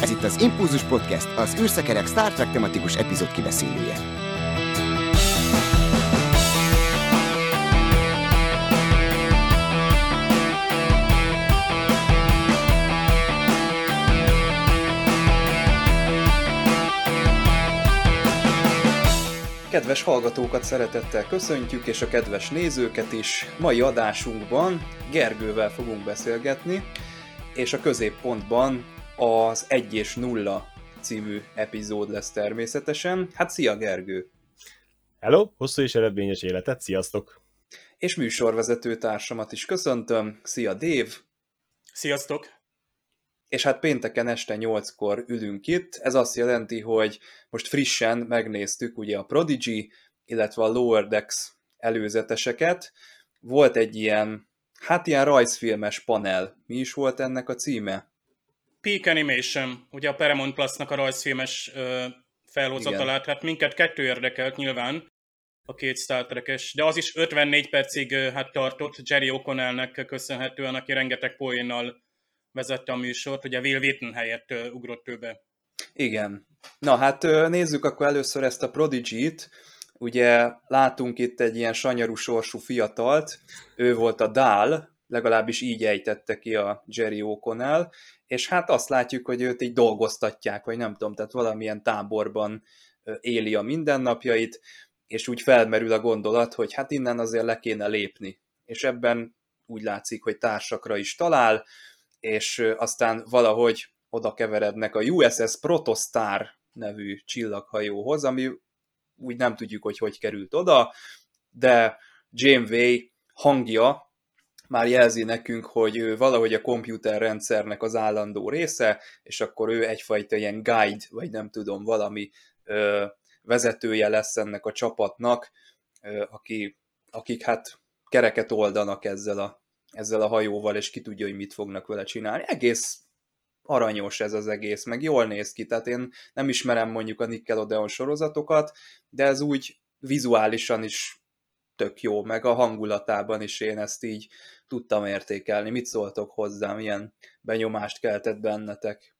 Ez itt az Impulzus Podcast, az űrszekerek Star Trek tematikus epizód kibeszélője. Kedves hallgatókat szeretettel köszöntjük, és a kedves nézőket is. Mai adásunkban Gergővel fogunk beszélgetni, és a középpontban az 1 és 0 című epizód lesz természetesen. Hát szia Gergő! Hello, hosszú és eredményes életet, sziasztok! És műsorvezető társamat is köszöntöm, szia Dév! Sziasztok! És hát pénteken este 8-kor ülünk itt, ez azt jelenti, hogy most frissen megnéztük ugye a Prodigy, illetve a Lower Decks előzeteseket. Volt egy ilyen, hát ilyen rajzfilmes panel. Mi is volt ennek a címe? Peak Animation, ugye a Paramount Plus-nak a rajzfilmes ö, felhozatalát, hát minket kettő érdekelt nyilván, a két Star Trek-es, de az is 54 percig hát tartott, Jerry O'Connellnek köszönhetően, aki rengeteg poénnal vezette a műsort, ugye Will Wheaton helyett ugrott ő be. Igen. Na hát nézzük akkor először ezt a Prodigy-t. Ugye látunk itt egy ilyen sanyarú sorsú fiatalt, ő volt a Dál, legalábbis így ejtette ki a Jerry O'Connell, és hát azt látjuk, hogy őt így dolgoztatják, vagy nem tudom, tehát valamilyen táborban éli a mindennapjait, és úgy felmerül a gondolat, hogy hát innen azért le kéne lépni. És ebben úgy látszik, hogy társakra is talál, és aztán valahogy oda keverednek a USS Protostar nevű csillaghajóhoz, ami úgy nem tudjuk, hogy hogy került oda, de Janeway hangja már jelzi nekünk, hogy ő valahogy a komputerrendszernek az állandó része, és akkor ő egyfajta ilyen guide, vagy nem tudom, valami ö, vezetője lesz ennek a csapatnak, ö, aki, akik hát kereket oldanak ezzel a, ezzel a hajóval, és ki tudja, hogy mit fognak vele csinálni. Egész aranyos ez az egész, meg jól néz ki, tehát én nem ismerem mondjuk a Nickelodeon sorozatokat, de ez úgy vizuálisan is tök jó, meg a hangulatában is én ezt így tudtam értékelni. Mit szóltok hozzá, milyen benyomást keltett bennetek?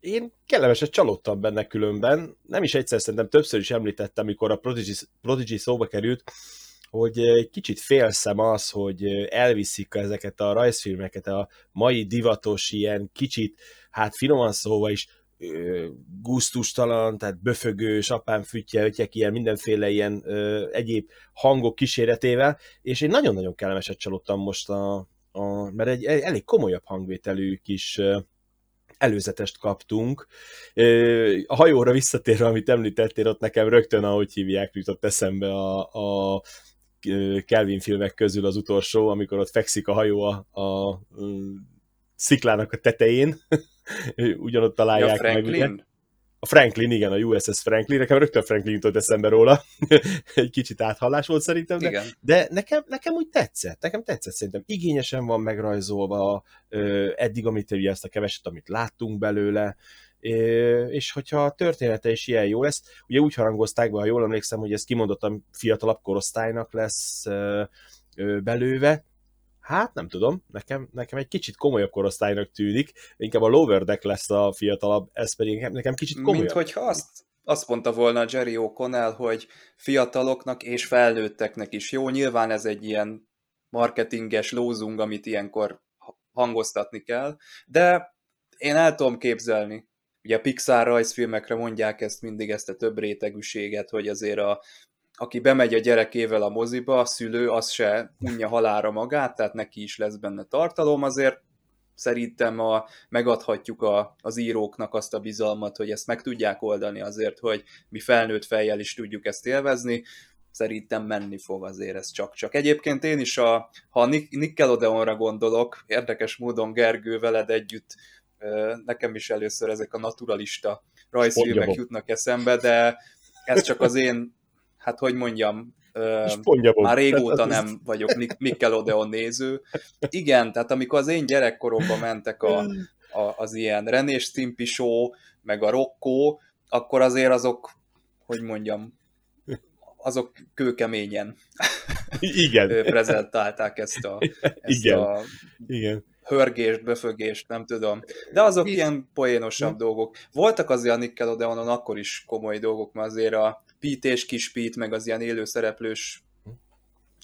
Én kellemeset csalódtam benne különben. Nem is egyszer, szerintem többször is említettem, amikor a Prodigy, Prodigy szóba került, hogy egy kicsit félszem az, hogy elviszik ezeket a rajzfilmeket, a mai divatos ilyen kicsit, hát finoman szóval is gusztustalan, tehát böfögős, apám fütye, ötyek, ilyen mindenféle ilyen ö, egyéb hangok kíséretével, és én nagyon-nagyon kellemeset csalódtam most, a, a, mert egy elég komolyabb hangvételű kis ö, előzetest kaptunk. A hajóra visszatérve, amit említettél, ott nekem rögtön, ahogy hívják, jutott eszembe a, a Kelvin filmek közül az utolsó, amikor ott fekszik a hajó a, a sziklának a tetején, ugyanott találják ja, meg. Ugye? A Franklin, igen, a USS Franklin, nekem rögtön Franklin jutott eszembe róla, egy kicsit áthallás volt szerintem, de, igen. de nekem, nekem úgy tetszett, nekem tetszett szerintem, igényesen van megrajzolva, eddig, amit ugye ezt a keveset, amit láttunk belőle, és hogyha a története is ilyen jó lesz, ugye úgy harangozták be, ha jól emlékszem, hogy ez kimondottan fiatalabb korosztálynak lesz belőve, Hát nem tudom, nekem, nekem egy kicsit komolyabb korosztálynak tűnik, inkább a Lower Deck lesz a fiatalabb, ez pedig nekem, nekem kicsit komolyabb. Mint hogyha azt, azt mondta volna Jerry O'Connell, hogy fiataloknak és felnőtteknek is jó, nyilván ez egy ilyen marketinges lózung, amit ilyenkor hangoztatni kell, de én el tudom képzelni. Ugye a Pixar rajzfilmekre mondják ezt mindig, ezt a több rétegűséget, hogy azért a aki bemegy a gyerekével a moziba, a szülő, az se unja halára magát, tehát neki is lesz benne tartalom, azért szerintem a, megadhatjuk a, az íróknak azt a bizalmat, hogy ezt meg tudják oldani azért, hogy mi felnőtt fejjel is tudjuk ezt élvezni, szerintem menni fog azért ez csak-csak. Egyébként én is, a, ha Nickelodeonra gondolok, érdekes módon Gergő veled együtt, nekem is először ezek a naturalista rajzfilmek jutnak eszembe, de ez csak az én hát hogy mondjam, már régóta nem vagyok Nickelodeon néző. Igen, tehát amikor az én gyerekkoromban mentek a, a, az ilyen Renés Stimpy show, meg a Rocco, akkor azért azok, hogy mondjam, azok kőkeményen Igen. prezentálták ezt a, ezt Igen. a Igen. hörgést, befögést, nem tudom. De azok Hisz- ilyen poénosabb Hm. dolgok. Voltak azért a Nickelodeonon akkor is komoly dolgok, mert azért a Pete és Kis Pete, meg az ilyen élő szereplős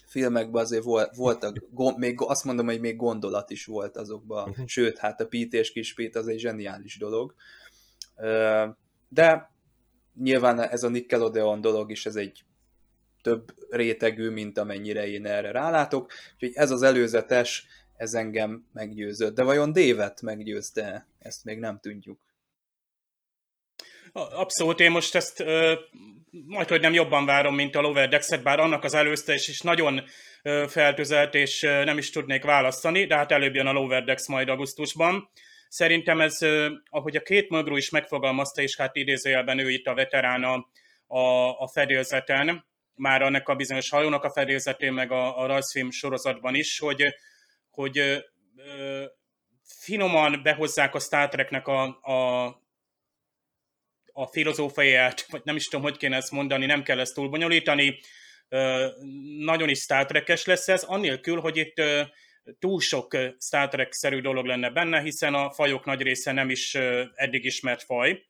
filmekben azért vol- voltak, még azt mondom, hogy még gondolat is volt azokban, Mhm. sőt, hát a Pete és Kis Pete az egy zseniális dolog. De nyilván ez a Nickelodeon dolog is, ez egy több rétegű, mint amennyire én erre rálátok, úgyhogy ez az előzetes, ez engem meggyőzött. De vajon Dévet meggyőzte? Ezt még nem tudjuk. Abszolút, én most ezt ö, majd, hogy nem jobban várom, mint a Lower Decks-et, bár annak az előzte is, is nagyon ö, feltözelt, és ö, nem is tudnék választani, de hát előbb jön a Lower Decks majd augusztusban. Szerintem ez, ö, ahogy a két mögrú is megfogalmazta, és hát idézőjelben ő itt a veterán a, a, a fedélzeten, már annak a bizonyos hajónak a fedélzetén, meg a, a rajzfilm sorozatban is, hogy, hogy ö, finoman behozzák a Star Treknek a, a, a filozófiáját, vagy nem is tudom, hogy kéne ezt mondani, nem kell ezt túl bonyolítani. Ö, Nagyon is Star Trek-es lesz ez, annélkül, hogy itt túl sok Star Trek-szerű dolog lenne benne, hiszen a fajok nagy része nem is eddig ismert faj.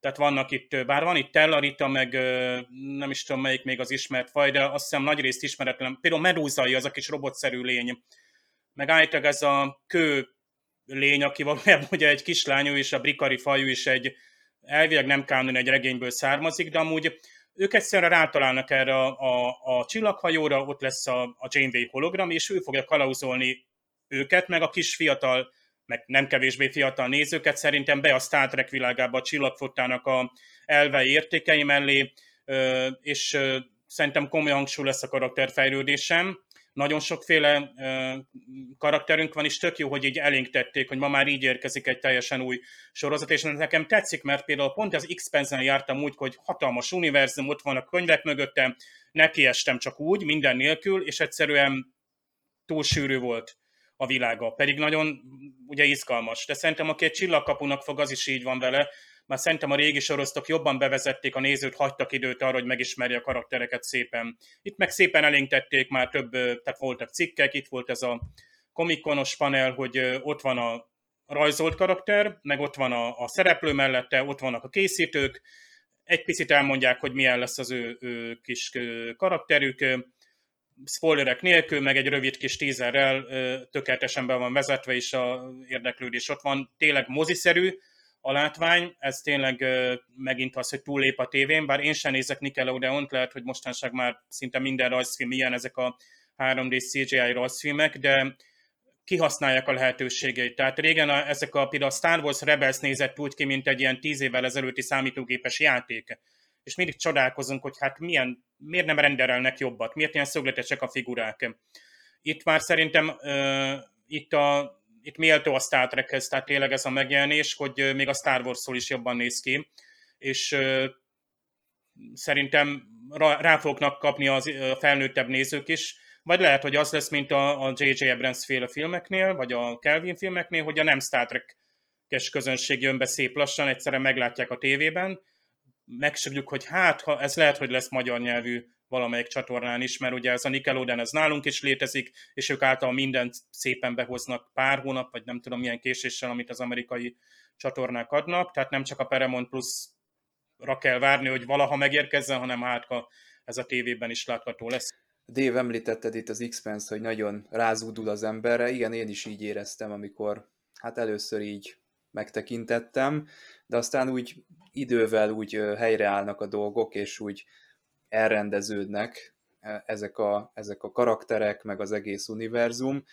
Tehát vannak itt, bár van itt Tellarita, meg nem is tudom melyik még az ismert faj, de azt hiszem nagy részt ismeretlen. Például Medúzai, az a kis robotszerű lény. Meg állítólag ez a kő lény, aki valójában ugye egy kislány, ő is a brikari fajú is egy elvileg nem kánon egy regényből származik, de amúgy ők egyszerűen rátalálnak erre a, a, a csillaghajóra, ott lesz a, a Janeway hologram, és ő fogja kalauzolni őket, meg a kis fiatal, meg nem kevésbé fiatal nézőket szerintem be a Star Trek világába a csillagfottának a elvei értékei mellé, és szerintem komoly hangsúly lesz a karakterfejlődésem. Nagyon sokféle karakterünk van, és tök jó, hogy így elénk tették, hogy ma már így érkezik egy teljesen új sorozat, és nekem tetszik, mert például pont az X-Penzen jártam úgy, hogy hatalmas univerzum, ott van a könyvek mögöttem, nekiestem csak úgy, minden nélkül, és egyszerűen túl sűrű volt a világa, pedig nagyon ugye izgalmas. De szerintem, aki egy csillagkapunak fog, az is így van vele, mert szerintem a régi sorosztok jobban bevezették a nézőt, hagytak időt arra, hogy megismerje a karaktereket szépen. Itt meg szépen elénk tették, már több, tehát voltak cikkek, itt volt ez a komikonos panel, hogy ott van a rajzolt karakter, meg ott van a, a szereplő mellette, ott vannak a készítők, egy picit elmondják, hogy milyen lesz az ő, ő kis karakterük, spoilerek nélkül, meg egy rövid kis tízerrel tökéletesen be van vezetve, és a érdeklődés ott van. Tényleg moziszerű a látvány, ez tényleg megint az, hogy túllép a tévén, bár én sem nézek Nickelodeon-t, lehet, hogy mostanság már szinte minden rajzfilm ilyen, ezek a 3D CGI rajzfilmek, de kihasználják a lehetőségeit. Tehát régen a, ezek a, például a Star Wars Rebels nézett úgy ki, mint egy ilyen tíz évvel ezelőtti számítógépes játék. És mindig csodálkozunk, hogy hát milyen, miért nem renderelnek jobbat, miért ilyen szögletesek a figurák. Itt már szerintem uh, itt, a, itt méltó a Star Trekhez, tehát tényleg ez a megjelenés, hogy még a Star Wars-szól is jobban néz ki, és szerintem rá, fognak kapni az, felnőttebb nézők is, vagy lehet, hogy az lesz, mint a, J.J. Abrams féle filmeknél, vagy a Kelvin filmeknél, hogy a nem Star Trek-es közönség jön be szép lassan, egyszerűen meglátják a tévében, megsugjuk, hogy hát, ha ez lehet, hogy lesz magyar nyelvű valamelyik csatornán is, mert ugye ez a Nickelodeon, ez nálunk is létezik, és ők által mindent szépen behoznak pár hónap, vagy nem tudom milyen késéssel, amit az amerikai csatornák adnak, tehát nem csak a Paramount Plus-ra kell várni, hogy valaha megérkezzen, hanem hát ez a tévében is látható lesz. Dave, említetted itt az x hogy nagyon rázúdul az emberre. Igen, én is így éreztem, amikor hát először így megtekintettem, de aztán úgy idővel úgy helyreállnak a dolgok, és úgy elrendeződnek ezek a, ezek a karakterek, meg az egész univerzum.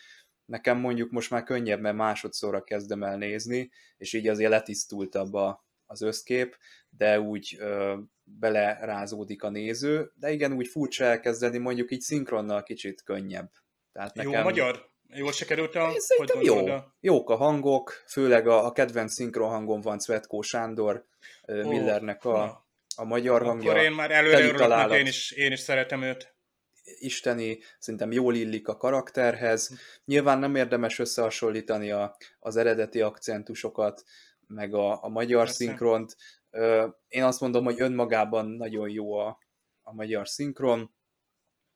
Nekem mondjuk most már könnyebb, mert másodszorra kezdem el nézni, és így azért letisztultabb a, az összkép, de úgy ö, belerázódik a néző, de igen, úgy furcsa elkezdeni, mondjuk így szinkronnal kicsit könnyebb. Tehát nekem... Jó magyar? Jól se került a... Hogy jó. A... Jók a hangok, főleg a, a kedvenc szinkron hangom van Cvetkó Sándor oh, Millernek a, a magyar hangja. Akkor én már előre örülök, én is, én is szeretem őt. Isteni, szerintem jól illik a karakterhez. Nyilván nem érdemes összehasonlítani a, az eredeti akcentusokat, meg a, a magyar Persze. szinkront. Én azt mondom, hogy önmagában nagyon jó a, a magyar szinkron,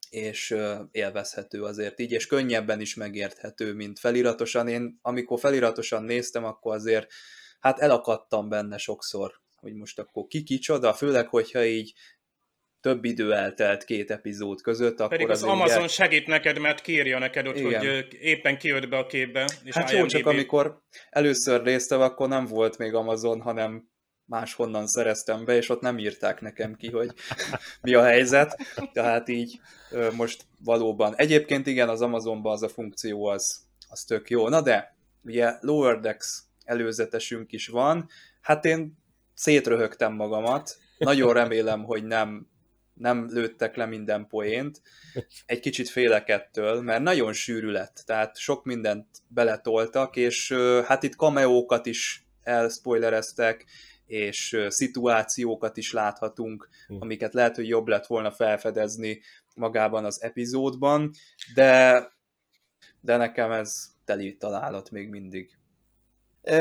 és élvezhető azért így, és könnyebben is megérthető, mint feliratosan. Én amikor feliratosan néztem, akkor azért hát elakadtam benne sokszor, hogy most akkor ki kicsoda, főleg, hogyha így több idő eltelt két epizód között, akkor Pedig az Amazon ugye... segít neked, mert kírja neked ott, Igen. hogy éppen kijött be a képbe. És hát jó, csak amikor először néztem, akkor nem volt még Amazon, hanem máshonnan szereztem be, és ott nem írták nekem ki, hogy mi a helyzet. Tehát így most valóban. Egyébként igen, az Amazonban az a funkció az, az tök jó. Na de, ugye Lower Decks előzetesünk is van. Hát én szétröhögtem magamat. Nagyon remélem, hogy nem nem lőttek le minden poént. Egy kicsit félek ettől, mert nagyon sűrű lett, tehát sok mindent beletoltak, és hát itt kameókat is elspoilereztek, és szituációkat is láthatunk, hm. amiket lehet, hogy jobb lett volna felfedezni magában az epizódban, de, de nekem ez teli találat még mindig.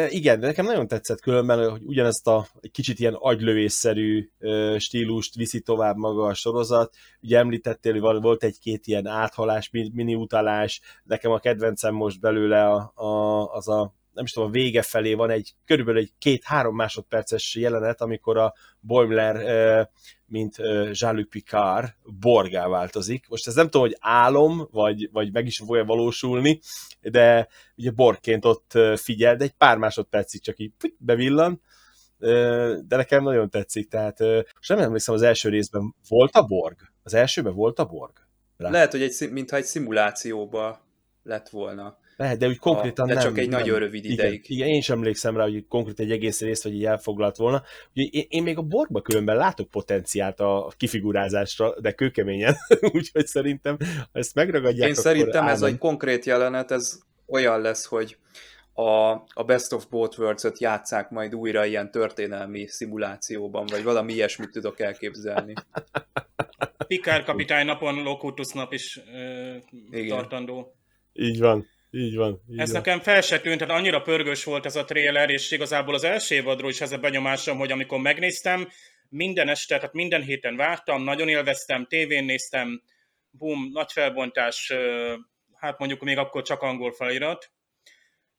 Igen, de nekem nagyon tetszett különben, hogy ugyanezt a egy kicsit ilyen agylövésszerű e, stílust viszi tovább maga a sorozat. Ugye említettél, hogy volt egy-két ilyen áthalás, mini utalás, nekem a kedvencem most belőle a, a, az a nem is tudom, a vége felé van egy körülbelül egy két-három másodperces jelenet, amikor a Boimler, mint Jean-Luc Picard borgá változik. Most ez nem tudom, hogy álom, vagy, vagy meg is fogja valósulni, de ugye borként ott figyel, de egy pár másodpercig csak így bevillan, de nekem nagyon tetszik, tehát most nem emlékszem, az első részben volt a Borg? Az elsőben volt a Borg? Rá. Lehet, hogy egy, mintha egy szimulációba lett volna. Lehet, de úgy konkrétan de nem. csak egy nem, nagyon rövid ideig. Igen, igen, én sem emlékszem rá, hogy konkrét egy egész részt, vagy így elfoglalt volna. Ugye én, én még a borba különben látok potenciált a kifigurázásra, de kőkeményen, úgyhogy szerintem, ha ezt megragadják, Én szerintem ez egy konkrét jelenet, ez olyan lesz, hogy a, a Best of Both Worlds-öt játszák majd újra ilyen történelmi szimulációban, vagy valami ilyesmit tudok elképzelni. Pikár kapitány napon Locutus nap is ö, tartandó. Így van. Így van. Így ez van. nekem fel se tűnt, tehát annyira pörgős volt ez a trailer, és igazából az első évadról is ez a benyomásom, hogy amikor megnéztem, minden este, tehát minden héten vártam, nagyon élveztem, tévén néztem, bum, nagy felbontás, hát mondjuk még akkor csak angol felirat,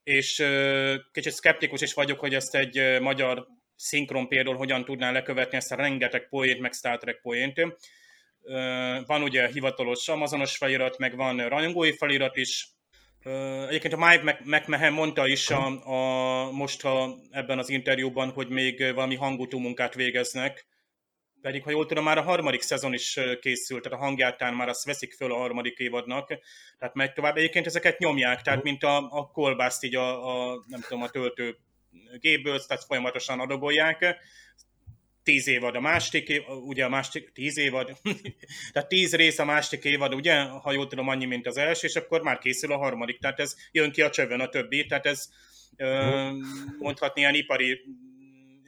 és kicsit szkeptikus is vagyok, hogy ezt egy magyar szinkron például hogyan tudná lekövetni ezt a rengeteg poént, meg Star Trek poént. Van ugye hivatalos amazonos felirat, meg van rajongói felirat is, Egyébként a Mike McMahon mondta is a, a, most a, ebben az interjúban, hogy még valami hangutó munkát végeznek, pedig ha jól tudom, már a harmadik szezon is készült, tehát a hangjátán már azt veszik föl a harmadik évadnak, tehát megy tovább. Egyébként ezeket nyomják, tehát mint a, a kolbászt így a, a nem tudom, a töltő gépből, tehát folyamatosan adagolják tíz évad a másik, év, ugye a másik, tíz évad, tehát tíz rész a másik évad, ugye, ha jól tudom, annyi, mint az első, és akkor már készül a harmadik, tehát ez jön ki a csövön a többi, tehát ez mondhatni ilyen ipari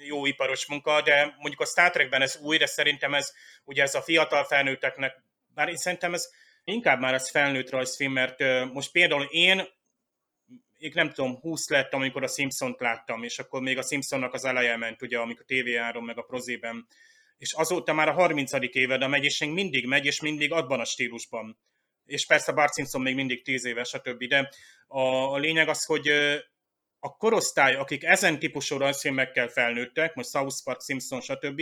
jó iparos munka, de mondjuk a Star Trekben ez új, de szerintem ez ugye ez a fiatal felnőtteknek, bár én szerintem ez inkább már az felnőtt rajzfilm, mert most például én én nem tudom, 20 lett, amikor a Simpsont láttam, és akkor még a Simpsonnak az eleje ment, ugye, amikor TV3 meg a Prozében, és azóta már a 30. éved megy, és még mindig megy, és mindig abban a stílusban. És persze Bart Simpson még mindig 10 éves, stb. De a, a lényeg az, hogy a korosztály, akik ezen típusú rajzfilmekkel felnőttek, most South Park, Simpson, stb.,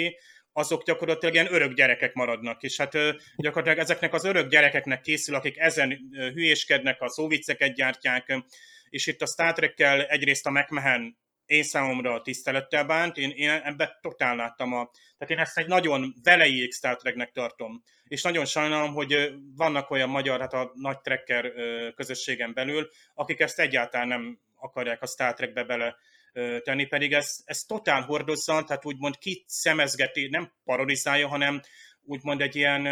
azok gyakorlatilag ilyen örök gyerekek maradnak, és hát gyakorlatilag ezeknek az örök gyerekeknek készül, akik ezen hülyéskednek, a szóvicceket gyártják, és itt a Star Trek-kel egyrészt a McMahon én számomra tisztelettel bánt, én, én ebben totál láttam a... Tehát én ezt egy nagyon velejéig Star Treknek tartom. És nagyon sajnálom, hogy vannak olyan magyar, hát a nagy trekker közösségen belül, akik ezt egyáltalán nem akarják a Star Trekbe bele tenni, pedig ez, ez totál hordozza, tehát úgymond ki szemezgeti, nem parodizálja, hanem úgymond egy ilyen,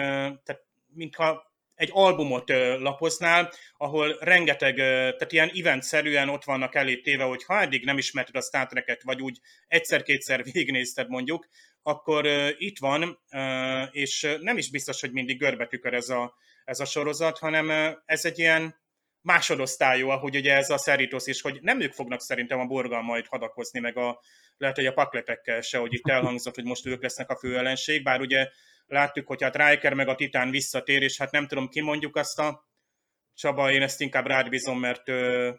tehát mintha egy albumot lapoznál, ahol rengeteg, tehát ilyen event-szerűen ott vannak elé téve, hogy ha eddig nem ismerted a Star Trek-et, vagy úgy egyszer-kétszer végignézted mondjuk, akkor itt van, és nem is biztos, hogy mindig görbetükör ez a, ez a sorozat, hanem ez egy ilyen másodosztályú, ahogy ugye ez a Szeritos is, hogy nem ők fognak szerintem a borgal majd hadakozni, meg a, lehet, hogy a pakletekkel se, hogy itt elhangzott, hogy most ők lesznek a főellenség, bár ugye láttuk, hogy hát Riker meg a Titán visszatér, és hát nem tudom, ki mondjuk azt a Csaba, én ezt inkább rád bízom, mert ö,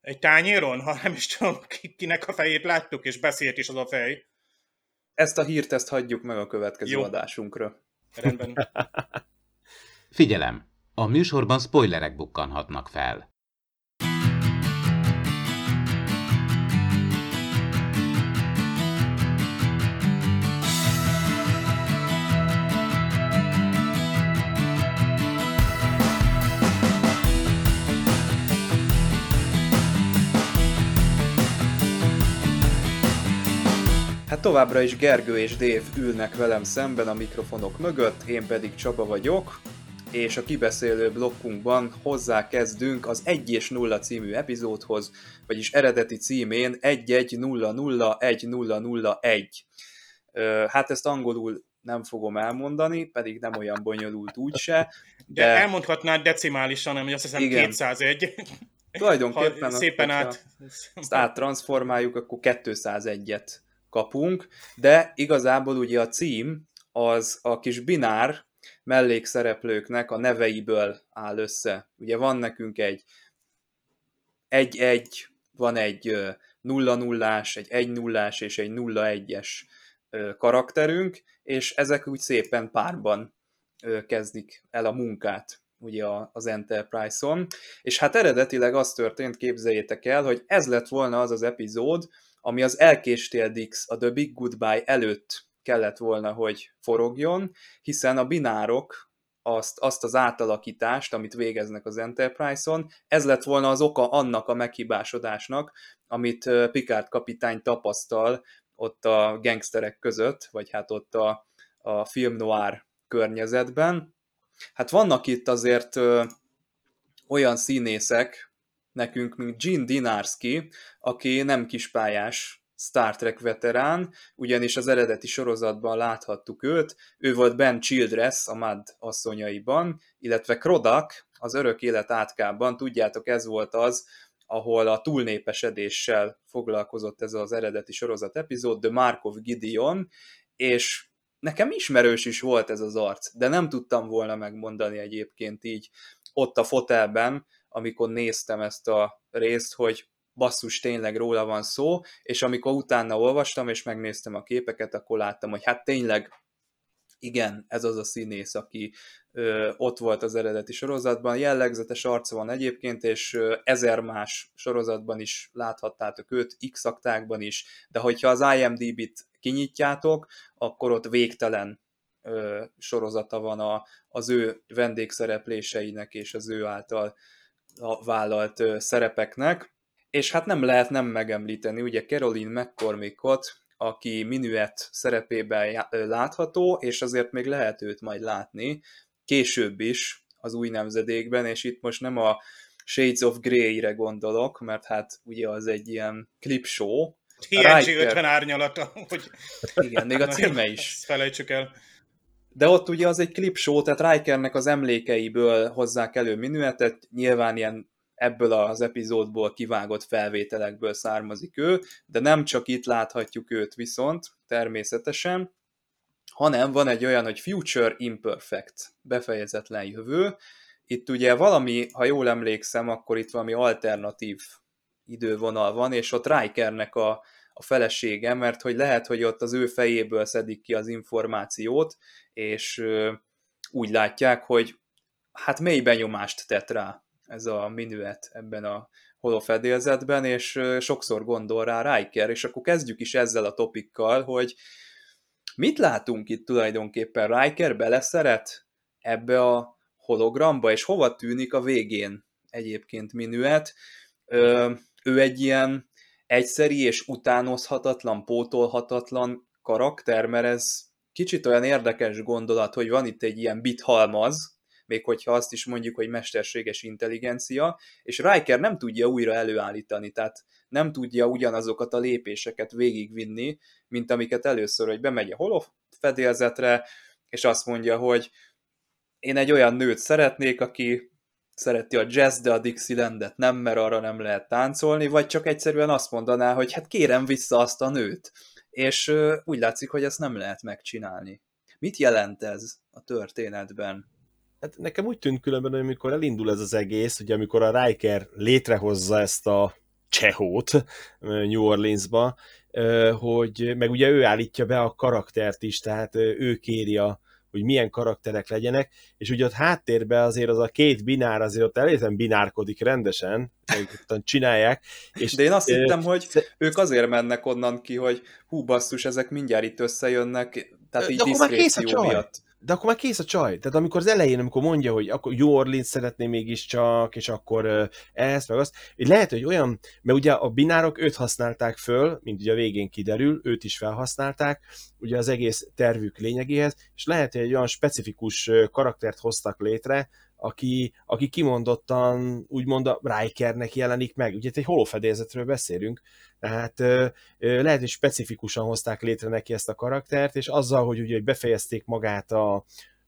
egy tányéron, ha nem is tudom, kinek a fejét láttuk, és beszélt is az a fej. Ezt a hírt, ezt hagyjuk meg a következő Jó. adásunkra. Rendben. Figyelem! A műsorban spoilerek bukkanhatnak fel. Továbbra is Gergő és Dév ülnek velem szemben a mikrofonok mögött, én pedig Csaba vagyok, és a kibeszélő blokkunkban hozzá kezdünk az 1 és 0 című epizódhoz, vagyis eredeti címén 1-1-0-0-1-0-0-1. Hát ezt angolul nem fogom elmondani, pedig nem olyan bonyolult úgyse. De, de elmondhatnád decimálisan, ami azt hiszem igen. 201. Tulajdonképpen ha szépen át... Ezt áttransformáljuk, akkor 201-et kapunk, de igazából ugye a cím az a kis binár mellékszereplőknek a neveiből áll össze. Ugye van nekünk egy 1-1, van egy 0-0-ás, egy 1-0-ás és egy 0-1-es karakterünk, és ezek úgy szépen párban kezdik el a munkát ugye az Enterprise-on, és hát eredetileg az történt, képzeljétek el, hogy ez lett volna az az epizód, ami az Elkéstél Dix a The Big Goodbye előtt kellett volna, hogy forogjon, hiszen a binárok azt, azt az átalakítást, amit végeznek az Enterprise-on, ez lett volna az oka annak a meghibásodásnak, amit Picard kapitány tapasztal ott a gangsterek között, vagy hát ott a, a film noir környezetben. Hát vannak itt azért ö, olyan színészek, nekünk, mint Gene Dinarski, aki nem kispályás Star Trek veterán, ugyanis az eredeti sorozatban láthattuk őt, ő volt Ben Childress a Mad asszonyaiban, illetve Krodak az örök élet átkában, tudjátok ez volt az, ahol a túlnépesedéssel foglalkozott ez az eredeti sorozat epizód, The Mark of Gideon, és nekem ismerős is volt ez az arc, de nem tudtam volna megmondani egyébként így ott a fotelben, amikor néztem ezt a részt, hogy basszus, tényleg róla van szó, és amikor utána olvastam, és megnéztem a képeket, akkor láttam, hogy hát tényleg igen, ez az a színész, aki ö, ott volt az eredeti sorozatban, jellegzetes arca van egyébként, és ö, ezer más sorozatban is láthattátok őt, x aktákban is, de hogyha az IMDb-t kinyitjátok, akkor ott végtelen ö, sorozata van a, az ő vendégszerepléseinek és az ő által a vállalt szerepeknek, és hát nem lehet nem megemlíteni, ugye Caroline McCormickot, aki Minuet szerepében látható, és azért még lehet őt majd látni később is az új nemzedékben, és itt most nem a Shades of Grey-re gondolok, mert hát ugye az egy ilyen show. TNG 50 árnyalata, hogy... Igen, még a címe is. Ezt felejtsük el. De ott ugye az egy klip show, tehát Rikernek az emlékeiből hozzák elő minuetet, nyilván ilyen ebből az epizódból kivágott felvételekből származik ő, de nem csak itt láthatjuk őt viszont, természetesen, hanem van egy olyan, hogy Future Imperfect, befejezetlen jövő. Itt ugye valami, ha jól emlékszem, akkor itt valami alternatív idővonal van, és ott Rikernek a, a felesége, mert hogy lehet, hogy ott az ő fejéből szedik ki az információt, és úgy látják, hogy hát mély benyomást tett rá ez a minuet ebben a holofedélzetben, és sokszor gondol rá Riker, és akkor kezdjük is ezzel a topikkal, hogy mit látunk itt tulajdonképpen? Riker beleszeret ebbe a hologramba, és hova tűnik a végén egyébként minuet? Ő egy ilyen egyszeri és utánozhatatlan, pótolhatatlan karakter, mert ez kicsit olyan érdekes gondolat, hogy van itt egy ilyen bit halmaz, még hogyha azt is mondjuk, hogy mesterséges intelligencia, és Riker nem tudja újra előállítani, tehát nem tudja ugyanazokat a lépéseket végigvinni, mint amiket először, hogy bemegy a holofedélzetre, és azt mondja, hogy én egy olyan nőt szeretnék, aki szereti a jazz, de a Dixielandet nem, mert arra nem lehet táncolni, vagy csak egyszerűen azt mondaná, hogy hát kérem vissza azt a nőt. És úgy látszik, hogy ezt nem lehet megcsinálni. mit jelent ez a történetben? Hát nekem úgy tűnt különben, hogy amikor elindul ez az egész, ugye amikor a Riker létrehozza ezt a csehót New Orleansba, hogy meg ugye ő állítja be a karaktert is, tehát ő kéri a, hogy milyen karakterek legyenek, és ugye ott háttérben azért az a két binár azért ott elérten binárkodik rendesen, hogy csinálják. És, De én azt hittem, hogy ők azért mennek onnan ki, hogy hú basszus, ezek mindjárt itt összejönnek, tehát így diszkréció miatt de akkor már kész a csaj. Tehát amikor az elején, amikor mondja, hogy akkor New Orleans szeretné mégiscsak, és akkor ezt, meg azt, lehet, hogy olyan, mert ugye a binárok őt használták föl, mint ugye a végén kiderül, őt is felhasználták, ugye az egész tervük lényegéhez, és lehet, hogy egy olyan specifikus karaktert hoztak létre, aki, aki kimondottan úgymond a Rikernek jelenik meg. Ugye egy holofedélzetről beszélünk, tehát ö, lehet, hogy specifikusan hozták létre neki ezt a karaktert, és azzal, hogy ugye befejezték magát a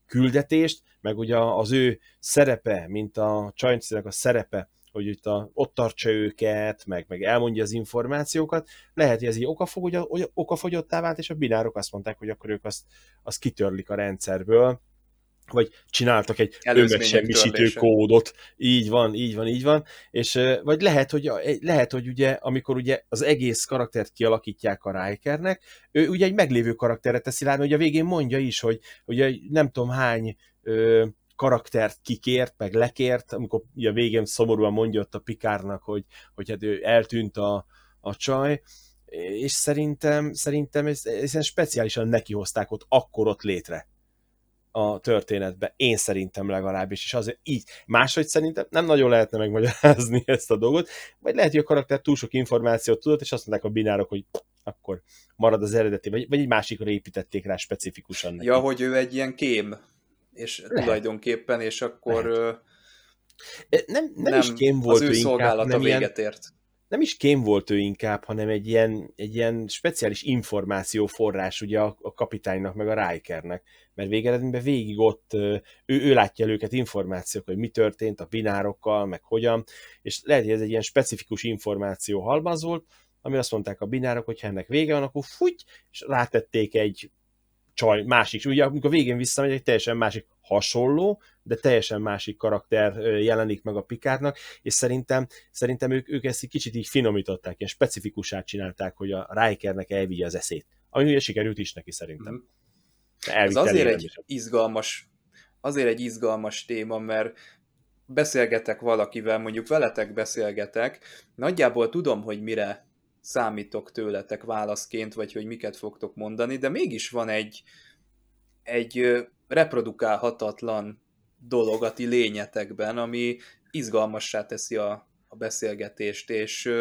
küldetést, meg ugye az ő szerepe, mint a Csajncinak a szerepe, hogy itt a, ott tartsa őket, meg, meg elmondja az információkat, lehet, hogy ez így okafog, okafogyottá vált, és a binárok azt mondták, hogy akkor ők azt, azt kitörlik a rendszerből, vagy csináltak egy önmegsemmisítő kódot, így van, így van, így van, és vagy lehet, hogy, lehet, hogy ugye, amikor ugye az egész karaktert kialakítják a Rikernek, ő ugye egy meglévő karakterre teszi rá, hogy a végén mondja is, hogy ugye nem tudom hány ö, karaktert kikért, meg lekért, amikor ugye a végén szomorúan mondja ott a Pikárnak, hogy, hogy hát ő eltűnt a, a csaj, és szerintem, szerintem ezt, ezt speciálisan nekihozták ott, akkor ott létre a történetbe, én szerintem legalábbis, és azért így. Máshogy szerintem nem nagyon lehetne megmagyarázni ezt a dolgot, vagy lehet, hogy a karakter túl sok információt tudott, és azt mondták a binárok, hogy akkor marad az eredeti, vagy, vagy egy másikra építették rá specifikusan neki. Ja, hogy ő egy ilyen kém, és lehet. tulajdonképpen, és akkor lehet. nem, nem, nem is kém volt az ő szolgálata véget ért nem is kém volt ő inkább, hanem egy ilyen, egy ilyen speciális információforrás ugye a, a kapitánynak, meg a Rikernek, mert végeredményben végig ott ő, ő látja el információk, hogy mi történt a binárokkal, meg hogyan, és lehet, hogy ez egy ilyen specifikus információ halmaz volt, ami azt mondták a binárok, hogy ha ennek vége van, akkor fúgy, és rátették egy csaj, másik, ugye amikor végén visszamegy, egy teljesen másik hasonló, de teljesen másik karakter jelenik meg a Pikárnak, és szerintem, szerintem ők, ők ezt egy kicsit így finomították, ilyen specifikusát csinálták, hogy a Rikernek elvigye az eszét. Ami ugye sikerült is neki szerintem. Mm. Ez azért egy izgalmas, azért egy izgalmas téma, mert beszélgetek valakivel, mondjuk veletek beszélgetek, nagyjából tudom, hogy mire számítok tőletek válaszként, vagy hogy miket fogtok mondani, de mégis van egy, egy reprodukálhatatlan dolog a ti lényetekben, ami izgalmassá teszi a, a beszélgetést, és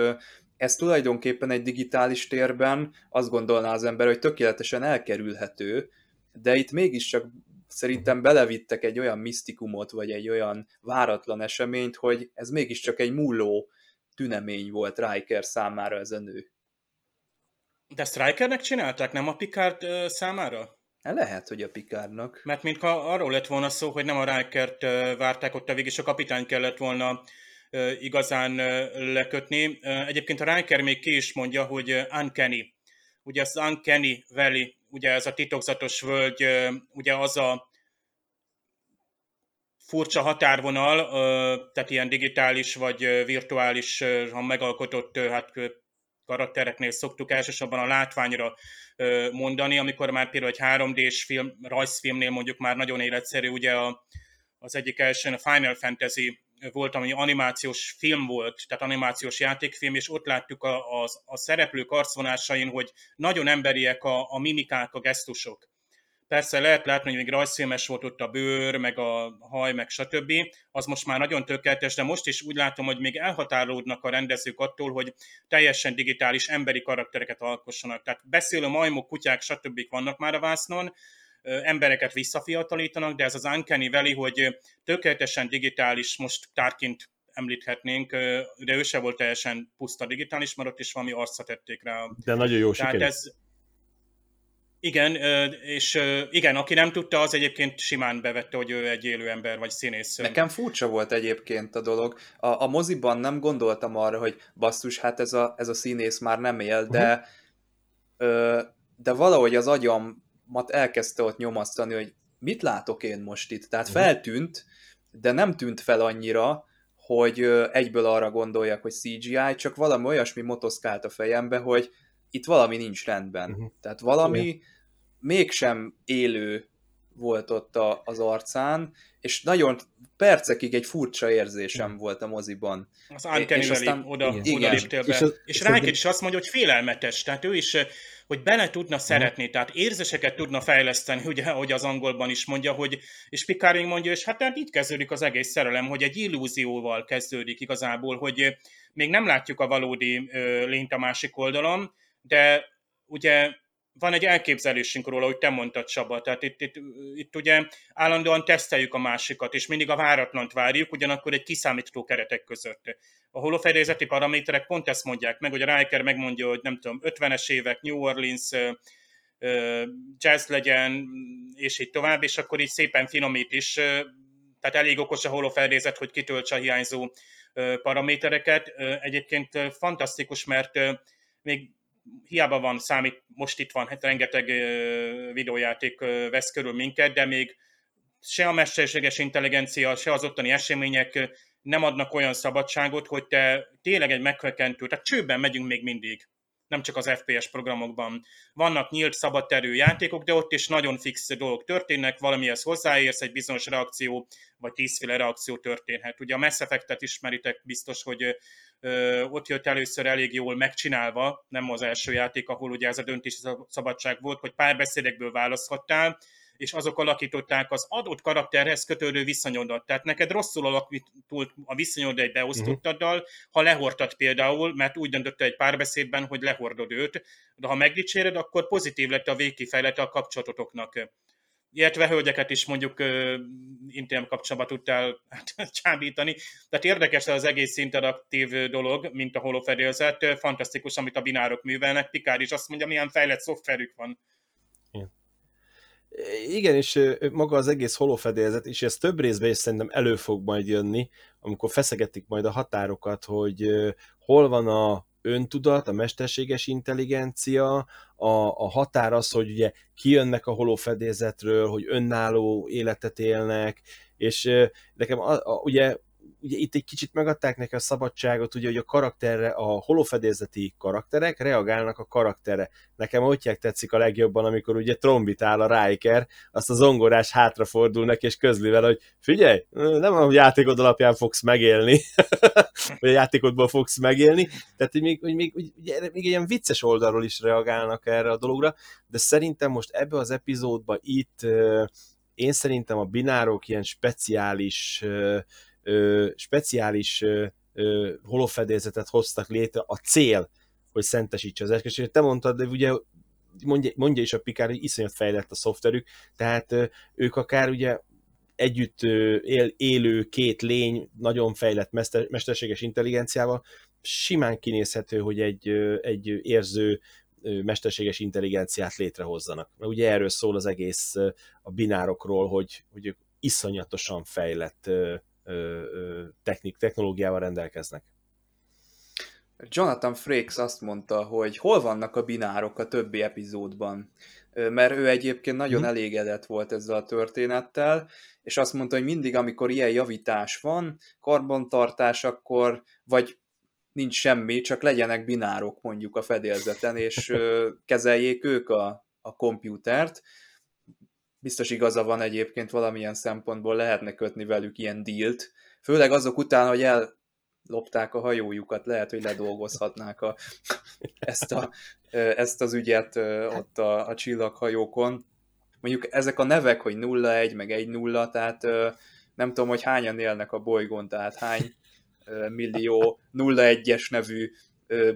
ez tulajdonképpen egy digitális térben azt gondolná az ember, hogy tökéletesen elkerülhető, de itt mégiscsak szerintem belevittek egy olyan misztikumot, vagy egy olyan váratlan eseményt, hogy ez mégiscsak egy múló tünemény volt Riker számára ez a nő. De ezt Rikernek csinálták, nem a Picard számára? Hát lehet, hogy a Picardnak. Mert mintha arról lett volna szó, hogy nem a Rikert várták ott a végig, és a kapitány kellett volna igazán lekötni. Egyébként a Riker még ki is mondja, hogy uncanny. Ugye az uncanny valley, ugye ez a titokzatos völgy, ugye az a furcsa határvonal, tehát ilyen digitális vagy virtuális, ha megalkotott hát karaktereknél szoktuk elsősorban a látványra mondani, amikor már például egy 3D-s film, rajzfilmnél mondjuk már nagyon életszerű, ugye a, az egyik első a Final Fantasy volt, ami animációs film volt, tehát animációs játékfilm, és ott láttuk a, a, a szereplők arcvonásain, hogy nagyon emberiek a, a mimikák, a gesztusok. Persze lehet látni, hogy még rajzfilmes volt ott a bőr, meg a haj, meg stb. Az most már nagyon tökéletes, de most is úgy látom, hogy még elhatárolódnak a rendezők attól, hogy teljesen digitális emberi karaktereket alkossanak. Tehát beszélő majmok, kutyák, stb. vannak már a vásznon, embereket visszafiatalítanak, de ez az Uncanny Valley, hogy tökéletesen digitális, most tárként említhetnénk, de ő se volt teljesen puszta digitális, mert ott is valami arcot tették rá. De nagyon jó sikerült. ez, igen, és igen, aki nem tudta, az egyébként simán bevette, hogy ő egy élő ember, vagy színész. Nekem furcsa volt egyébként a dolog. A, a moziban nem gondoltam arra, hogy basszus, hát ez a, ez a színész már nem él, de, uh-huh. de valahogy az agyam mat elkezdte ott nyomasztani, hogy mit látok én most itt. Tehát mhm. feltűnt, de nem tűnt fel annyira, hogy egyből arra gondoljak, hogy CGI, csak valami olyasmi motoszkált a fejembe, hogy itt valami nincs rendben. Uh-huh. Tehát valami Igen. Mégsem élő volt ott a, az arcán, és nagyon percekig egy furcsa érzésem mm. volt a moziban. Az Uncanny aztán, oda, igen. oda léptél be. És, az, és Rákét is azt mondja, hogy félelmetes, tehát ő is, hogy bele tudna mm. szeretni, tehát érzéseket tudna fejleszteni, ugye, ahogy az angolban is mondja, hogy, és Picard mondja, és hát, hát így kezdődik az egész szerelem, hogy egy illúzióval kezdődik igazából, hogy még nem látjuk a valódi ö, lényt a másik oldalon, de ugye van egy elképzelésünk róla, hogy te mondtad, Csaba, tehát itt, itt, itt ugye állandóan teszteljük a másikat, és mindig a váratlant várjuk, ugyanakkor egy kiszámítható keretek között. A holofedélzeti paraméterek pont ezt mondják meg, hogy a Riker megmondja, hogy nem tudom, 50-es évek, New Orleans, jazz legyen, és így tovább, és akkor így szépen finomít is, tehát elég okos a holofedélzet, hogy kitöltse a hiányzó paramétereket. Egyébként fantasztikus, mert még hiába van számít, most itt van, hát rengeteg videójáték vesz körül minket, de még se a mesterséges intelligencia, se az ottani események nem adnak olyan szabadságot, hogy te tényleg egy megkökentő, tehát csőben megyünk még mindig, nem csak az FPS programokban. Vannak nyílt szabadterű játékok, de ott is nagyon fix dolgok történnek, valamihez hozzáérsz, egy bizonyos reakció, vagy tízféle reakció történhet. Ugye a Mass Effect-et ismeritek biztos, hogy ott jött először elég jól megcsinálva, nem az első játék, ahol ugye ez a döntési szabadság volt, hogy párbeszédekből választhattál, és azok alakították az adott karakterhez kötődő viszonyodat. Tehát neked rosszul alakított a viszonyod egy beosztottaddal, ha lehordtad például, mert úgy döntötte egy párbeszédben, hogy lehordod őt, de ha megdicséred, akkor pozitív lett a végkifejlete a kapcsolatotoknak illetve hölgyeket is mondjuk intim kapcsolatba tudtál hát, csábítani. Tehát érdekes az egész interaktív dolog, mint a holofedélzet. Fantasztikus, amit a binárok művelnek. Pikár is azt mondja, milyen fejlett szoftverük van. Igen, és maga az egész holofedélzet, és ez több részben is szerintem elő fog majd jönni, amikor feszegetik majd a határokat, hogy hol van a öntudat, a mesterséges intelligencia, a, a határ az, hogy ugye kijönnek a holófedélzetről, hogy önálló életet élnek, és nekem a, a, ugye ugye itt egy kicsit megadták neki a szabadságot, ugye, hogy a karakterre, a holofedélzeti karakterek reagálnak a karakterre. Nekem hogy tetszik a legjobban, amikor ugye trombitál a Riker, azt a zongorás hátrafordul neki, és közli vele, hogy figyelj, nem a játékod alapján fogsz megélni, vagy a játékodból fogsz megélni, tehát hogy még, hogy még, hogy még ilyen vicces oldalról is reagálnak erre a dologra, de szerintem most ebbe az epizódba itt én szerintem a binárok ilyen speciális ö, speciális ö, ö, holofedélzetet hoztak létre, a cél, hogy szentesítse az esküvőt. Te mondtad, de ugye mondja, mondja is a Pikár, hogy iszonyat fejlett a szoftverük, tehát ö, ők akár ugye együtt él, élő két lény, nagyon fejlett mester, mesterséges intelligenciával, simán kinézhető, hogy egy, egy érző mesterséges intelligenciát létrehozzanak. Mert ugye erről szól az egész a binárokról, hogy, hogy ők iszonyatosan fejlett technik, technológiával rendelkeznek. Jonathan Frakes azt mondta, hogy hol vannak a binárok a többi epizódban, mert ő egyébként nagyon hmm. elégedett volt ezzel a történettel, és azt mondta, hogy mindig, amikor ilyen javítás van, karbantartás, akkor vagy nincs semmi, csak legyenek binárok mondjuk a fedélzeten, és kezeljék ők a, a komputert, biztos igaza van egyébként valamilyen szempontból lehetne kötni velük ilyen dílt, főleg azok után, hogy ellopták a hajójukat, lehet, hogy ledolgozhatnák a, ezt, a, ezt az ügyet ott a, a csillaghajókon. Mondjuk ezek a nevek, hogy 0-1, meg 1-0, tehát nem tudom, hogy hányan élnek a bolygón, tehát hány millió 0-1-es nevű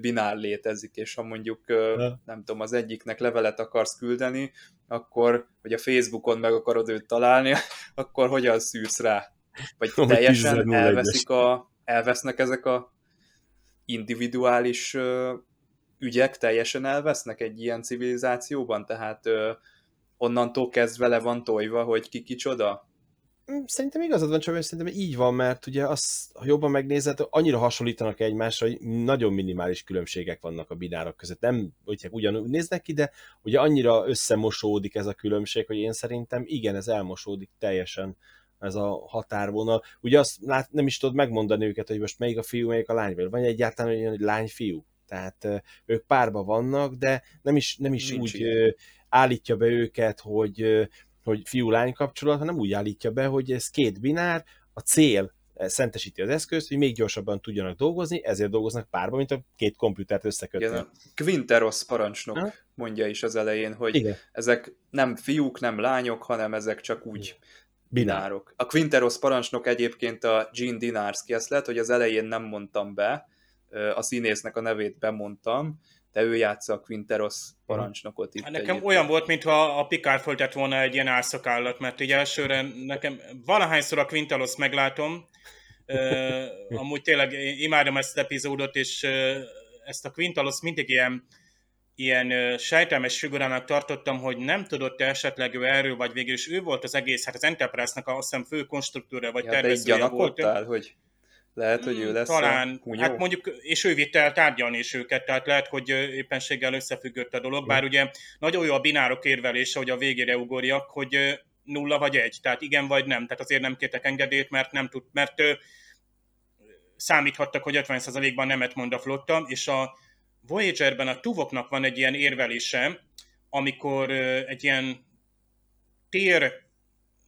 binár létezik, és ha mondjuk nem tudom, az egyiknek levelet akarsz küldeni, akkor, vagy a Facebookon meg akarod őt találni, akkor hogyan szűrsz rá? Vagy teljesen elveszik a, elvesznek ezek a individuális ügyek, teljesen elvesznek egy ilyen civilizációban, tehát onnantól kezdve le van tojva, hogy ki kicsoda? Mm, szerintem igazad van, csak szerintem így van, mert ugye azt, ha jobban megnézed, annyira hasonlítanak egymásra, hogy nagyon minimális különbségek vannak a binárok között. Nem, hogy ugyanúgy néznek ki, de ugye annyira összemosódik ez a különbség, hogy én szerintem igen, ez elmosódik teljesen ez a határvonal. Ugye azt lát, nem is tudod megmondani őket, hogy most melyik a fiú, melyik a lány, vagy van egyáltalán olyan, hogy lány-fiú. Tehát ők párba vannak, de nem is, nem is úgy ilyen. állítja be őket, hogy hogy fiú-lány kapcsolat, hanem úgy állítja be, hogy ez két binár, a cél szentesíti az eszközt, hogy még gyorsabban tudjanak dolgozni, ezért dolgoznak párban, mint a két komputert összekötni. Igen, Quinteros parancsnok ha? mondja is az elején, hogy Igen. ezek nem fiúk, nem lányok, hanem ezek csak úgy binárok. A Quinteros parancsnok egyébként a Gene Dinarski, ezt lehet, hogy az elején nem mondtam be, a színésznek a nevét bemondtam, de ő játsza a Quinteros parancsnokot itt. Hát nekem egyébként. olyan volt, mintha a Picard föltett volna egy ilyen álszakállat, mert így elsőre nekem valahányszor a Quinteros meglátom, uh, amúgy tényleg imádom ezt az epizódot, és uh, ezt a Quinteros mindig ilyen ilyen uh, sejtelmes figurának tartottam, hogy nem tudott esetleg ő erről, vagy végül is ő volt az egész, hát az Enterprise-nak a, azt hiszem fő konstruktúra, vagy ja, tervezője volt. hogy lehet, hogy ő hmm, lesz Talán, a hát mondjuk, és ő vitte el tárgyalni is őket, tehát lehet, hogy éppenséggel összefüggött a dolog, bár ugye nagyon jó a binárok érvelése, hogy a végére ugorjak, hogy nulla vagy egy, tehát igen vagy nem, tehát azért nem kértek engedélyt, mert nem tud, mert számíthattak, hogy 50%-ban nemet mond a flotta, és a Voyagerben a tuvoknak van egy ilyen érvelése, amikor egy ilyen tér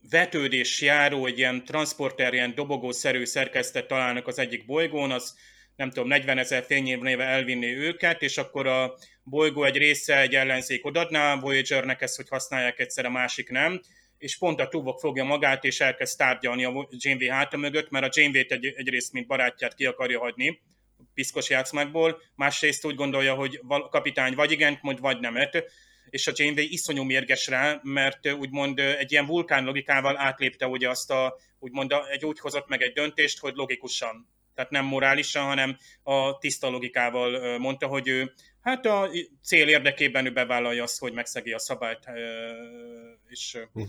vetődés járó, egy ilyen transporter, ilyen dobogószerű szerkeztet találnak az egyik bolygón, az nem tudom, 40 ezer fényévnéve elvinni őket, és akkor a bolygó egy része egy ellenzék odadná a Voyagernek ezt, hogy használják egyszer, a másik nem, és pont a Tuvok fogja magát, és elkezd tárgyalni a Janeway háta mögött, mert a Janeway-t egy, egyrészt, mint barátját ki akarja hagyni, piszkos játszmákból, másrészt úgy gondolja, hogy kapitány vagy igent mond, vagy nemet, és a Janeway iszonyú mérges rá, mert úgymond egy ilyen vulkán logikával átlépte ugye azt a, úgymond egy úgy hozott meg egy döntést, hogy logikusan, tehát nem morálisan, hanem a tiszta logikával mondta, hogy ő hát a cél érdekében ő bevállalja azt, hogy megszegi a szabályt, és hm.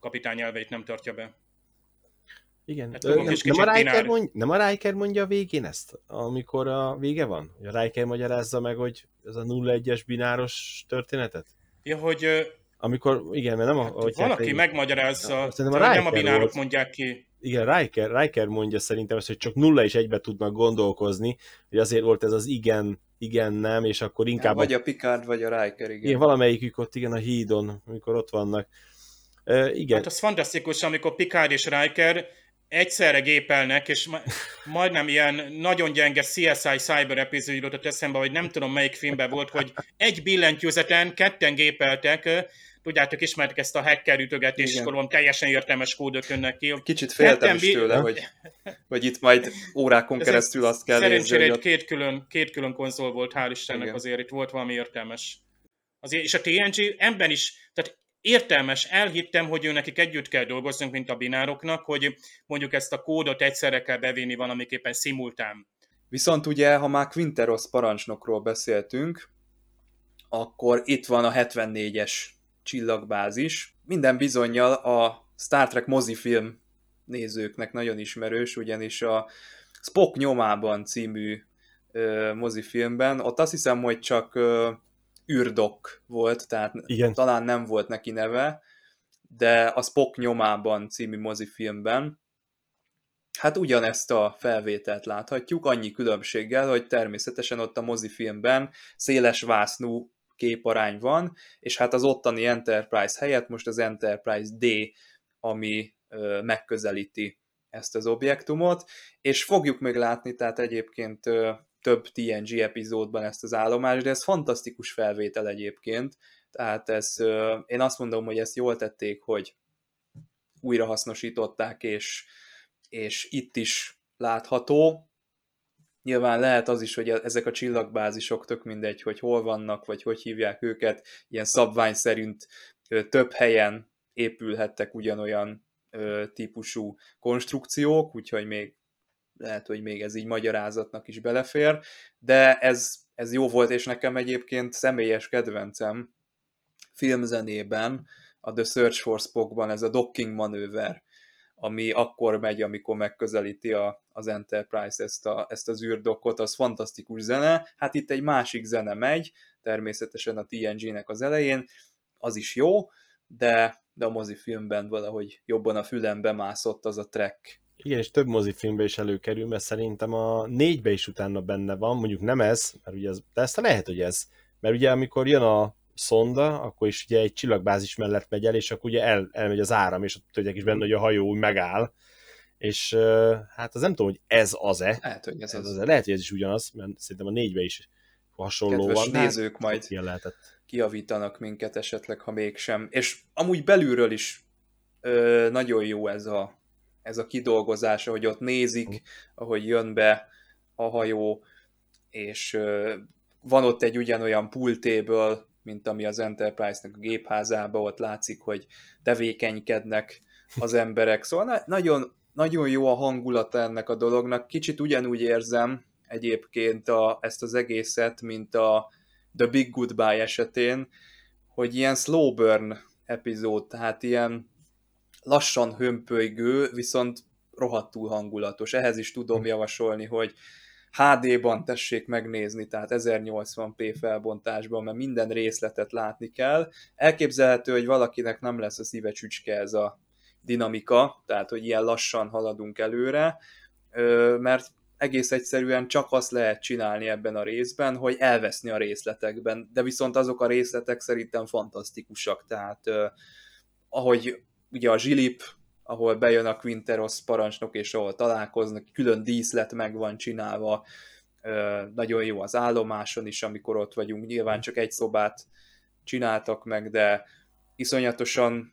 kapitány elveit nem tartja be. Igen. Hát, nem, nem, a Riker mond, nem a Riker mondja a végén ezt, amikor a vége van? A Riker magyarázza meg, hogy ez a 0-1-es bináros történetet? Ja, hogy... Amikor, igen, mert nem a... Hát, valaki én... megmagyarázza, ja, a nem a binárok volt. mondják ki. Igen, Riker, Riker mondja szerintem ezt, hogy csak nulla és egybe tudnak gondolkozni, hogy azért volt ez az igen, igen, nem, és akkor inkább... Ja, vagy a Picard, vagy a Riker, igen. Igen, valamelyikük ott, igen, a hídon, amikor ott vannak. Uh, igen. Hát az fantasztikus, amikor Picard és Riker egyszerre gépelnek, és majdnem ilyen nagyon gyenge CSI Cyber epizód jutott eszembe, hogy nem tudom melyik filmben volt, hogy egy billentyűzeten ketten gépeltek, tudjátok, ismertek ezt a hacker ütögetést, és gondolom teljesen értelmes kódok jönnek ki. Kicsit féltem is tőle, hogy, hogy itt majd órákon keresztül azt kell Szerencsére egy két külön, két külön konzol volt, hál' Istennek Igen. azért itt volt valami értelmes. Azért, és a TNG ebben is, tehát értelmes, elhittem, hogy ő nekik együtt kell dolgoznunk, mint a binároknak, hogy mondjuk ezt a kódot egyszerre kell bevinni valamiképpen szimultán. Viszont ugye, ha már Quinteros parancsnokról beszéltünk, akkor itt van a 74-es csillagbázis. Minden bizonyal a Star Trek mozifilm nézőknek nagyon ismerős, ugyanis a Spock nyomában című ö, mozifilmben, ott azt hiszem, hogy csak ö, űrdok volt, tehát Igen. talán nem volt neki neve, de a Spock nyomában című mozifilmben hát ugyanezt a felvételt láthatjuk, annyi különbséggel, hogy természetesen ott a mozifilmben széles vásznú képarány van, és hát az ottani Enterprise helyett most az Enterprise D, ami ö, megközelíti ezt az objektumot, és fogjuk még látni, tehát egyébként ö, több TNG epizódban ezt az állomást, de ez fantasztikus felvétel egyébként, tehát ez, én azt mondom, hogy ezt jól tették, hogy újra hasznosították, és, és itt is látható. Nyilván lehet az is, hogy ezek a csillagbázisok tök mindegy, hogy hol vannak, vagy hogy hívják őket, ilyen szabvány szerint több helyen épülhettek ugyanolyan típusú konstrukciók, úgyhogy még lehet, hogy még ez így magyarázatnak is belefér, de ez, ez jó volt, és nekem egyébként személyes kedvencem filmzenében a The Search for Spockban ez a docking manőver, ami akkor megy, amikor megközelíti a, az Enterprise ezt, a, ezt az űrdokot, az fantasztikus zene. Hát itt egy másik zene megy, természetesen a TNG-nek az elején, az is jó, de, de a mozifilmben valahogy jobban a fülembe mászott az a track. Igen, és több mozifilmbe is előkerül, mert szerintem a négybe is utána benne van, mondjuk nem ez, mert ugye ez, de ezt lehet, hogy ez. Mert ugye amikor jön a szonda, akkor is ugye egy csillagbázis mellett megy el, és akkor ugye el, elmegy az áram, és ott tudják is benne, hogy a hajó úgy megáll, és hát az nem tudom, hogy ez az-e. Lehet, hogy ez, ez az. az. Lehet, hogy ez is ugyanaz, mert szerintem a négybe is hasonló Kedves van. nézők hát, majd ilyen lehetett. kiavítanak minket esetleg, ha mégsem. És amúgy belülről is ö, nagyon jó ez a, ez a kidolgozás, hogy ott nézik, ahogy jön be a hajó, és van ott egy ugyanolyan pultéből, mint ami az Enterprise-nek a gépházába, ott látszik, hogy tevékenykednek az emberek. Szóval na- nagyon, nagyon jó a hangulata ennek a dolognak. Kicsit ugyanúgy érzem egyébként a, ezt az egészet, mint a The Big Goodbye esetén, hogy ilyen slow burn epizód, tehát ilyen lassan hömpölygő, viszont rohadtul hangulatos. Ehhez is tudom javasolni, hogy HD-ban tessék megnézni, tehát 1080p felbontásban, mert minden részletet látni kell. Elképzelhető, hogy valakinek nem lesz a szíve csücske ez a dinamika, tehát hogy ilyen lassan haladunk előre, mert egész egyszerűen csak azt lehet csinálni ebben a részben, hogy elveszni a részletekben, de viszont azok a részletek szerintem fantasztikusak, tehát ahogy ugye a zsilip ahol bejön a Quinteros parancsnok, és ahol találkoznak, külön díszlet meg van csinálva, nagyon jó az állomáson is, amikor ott vagyunk, nyilván csak egy szobát csináltak meg, de iszonyatosan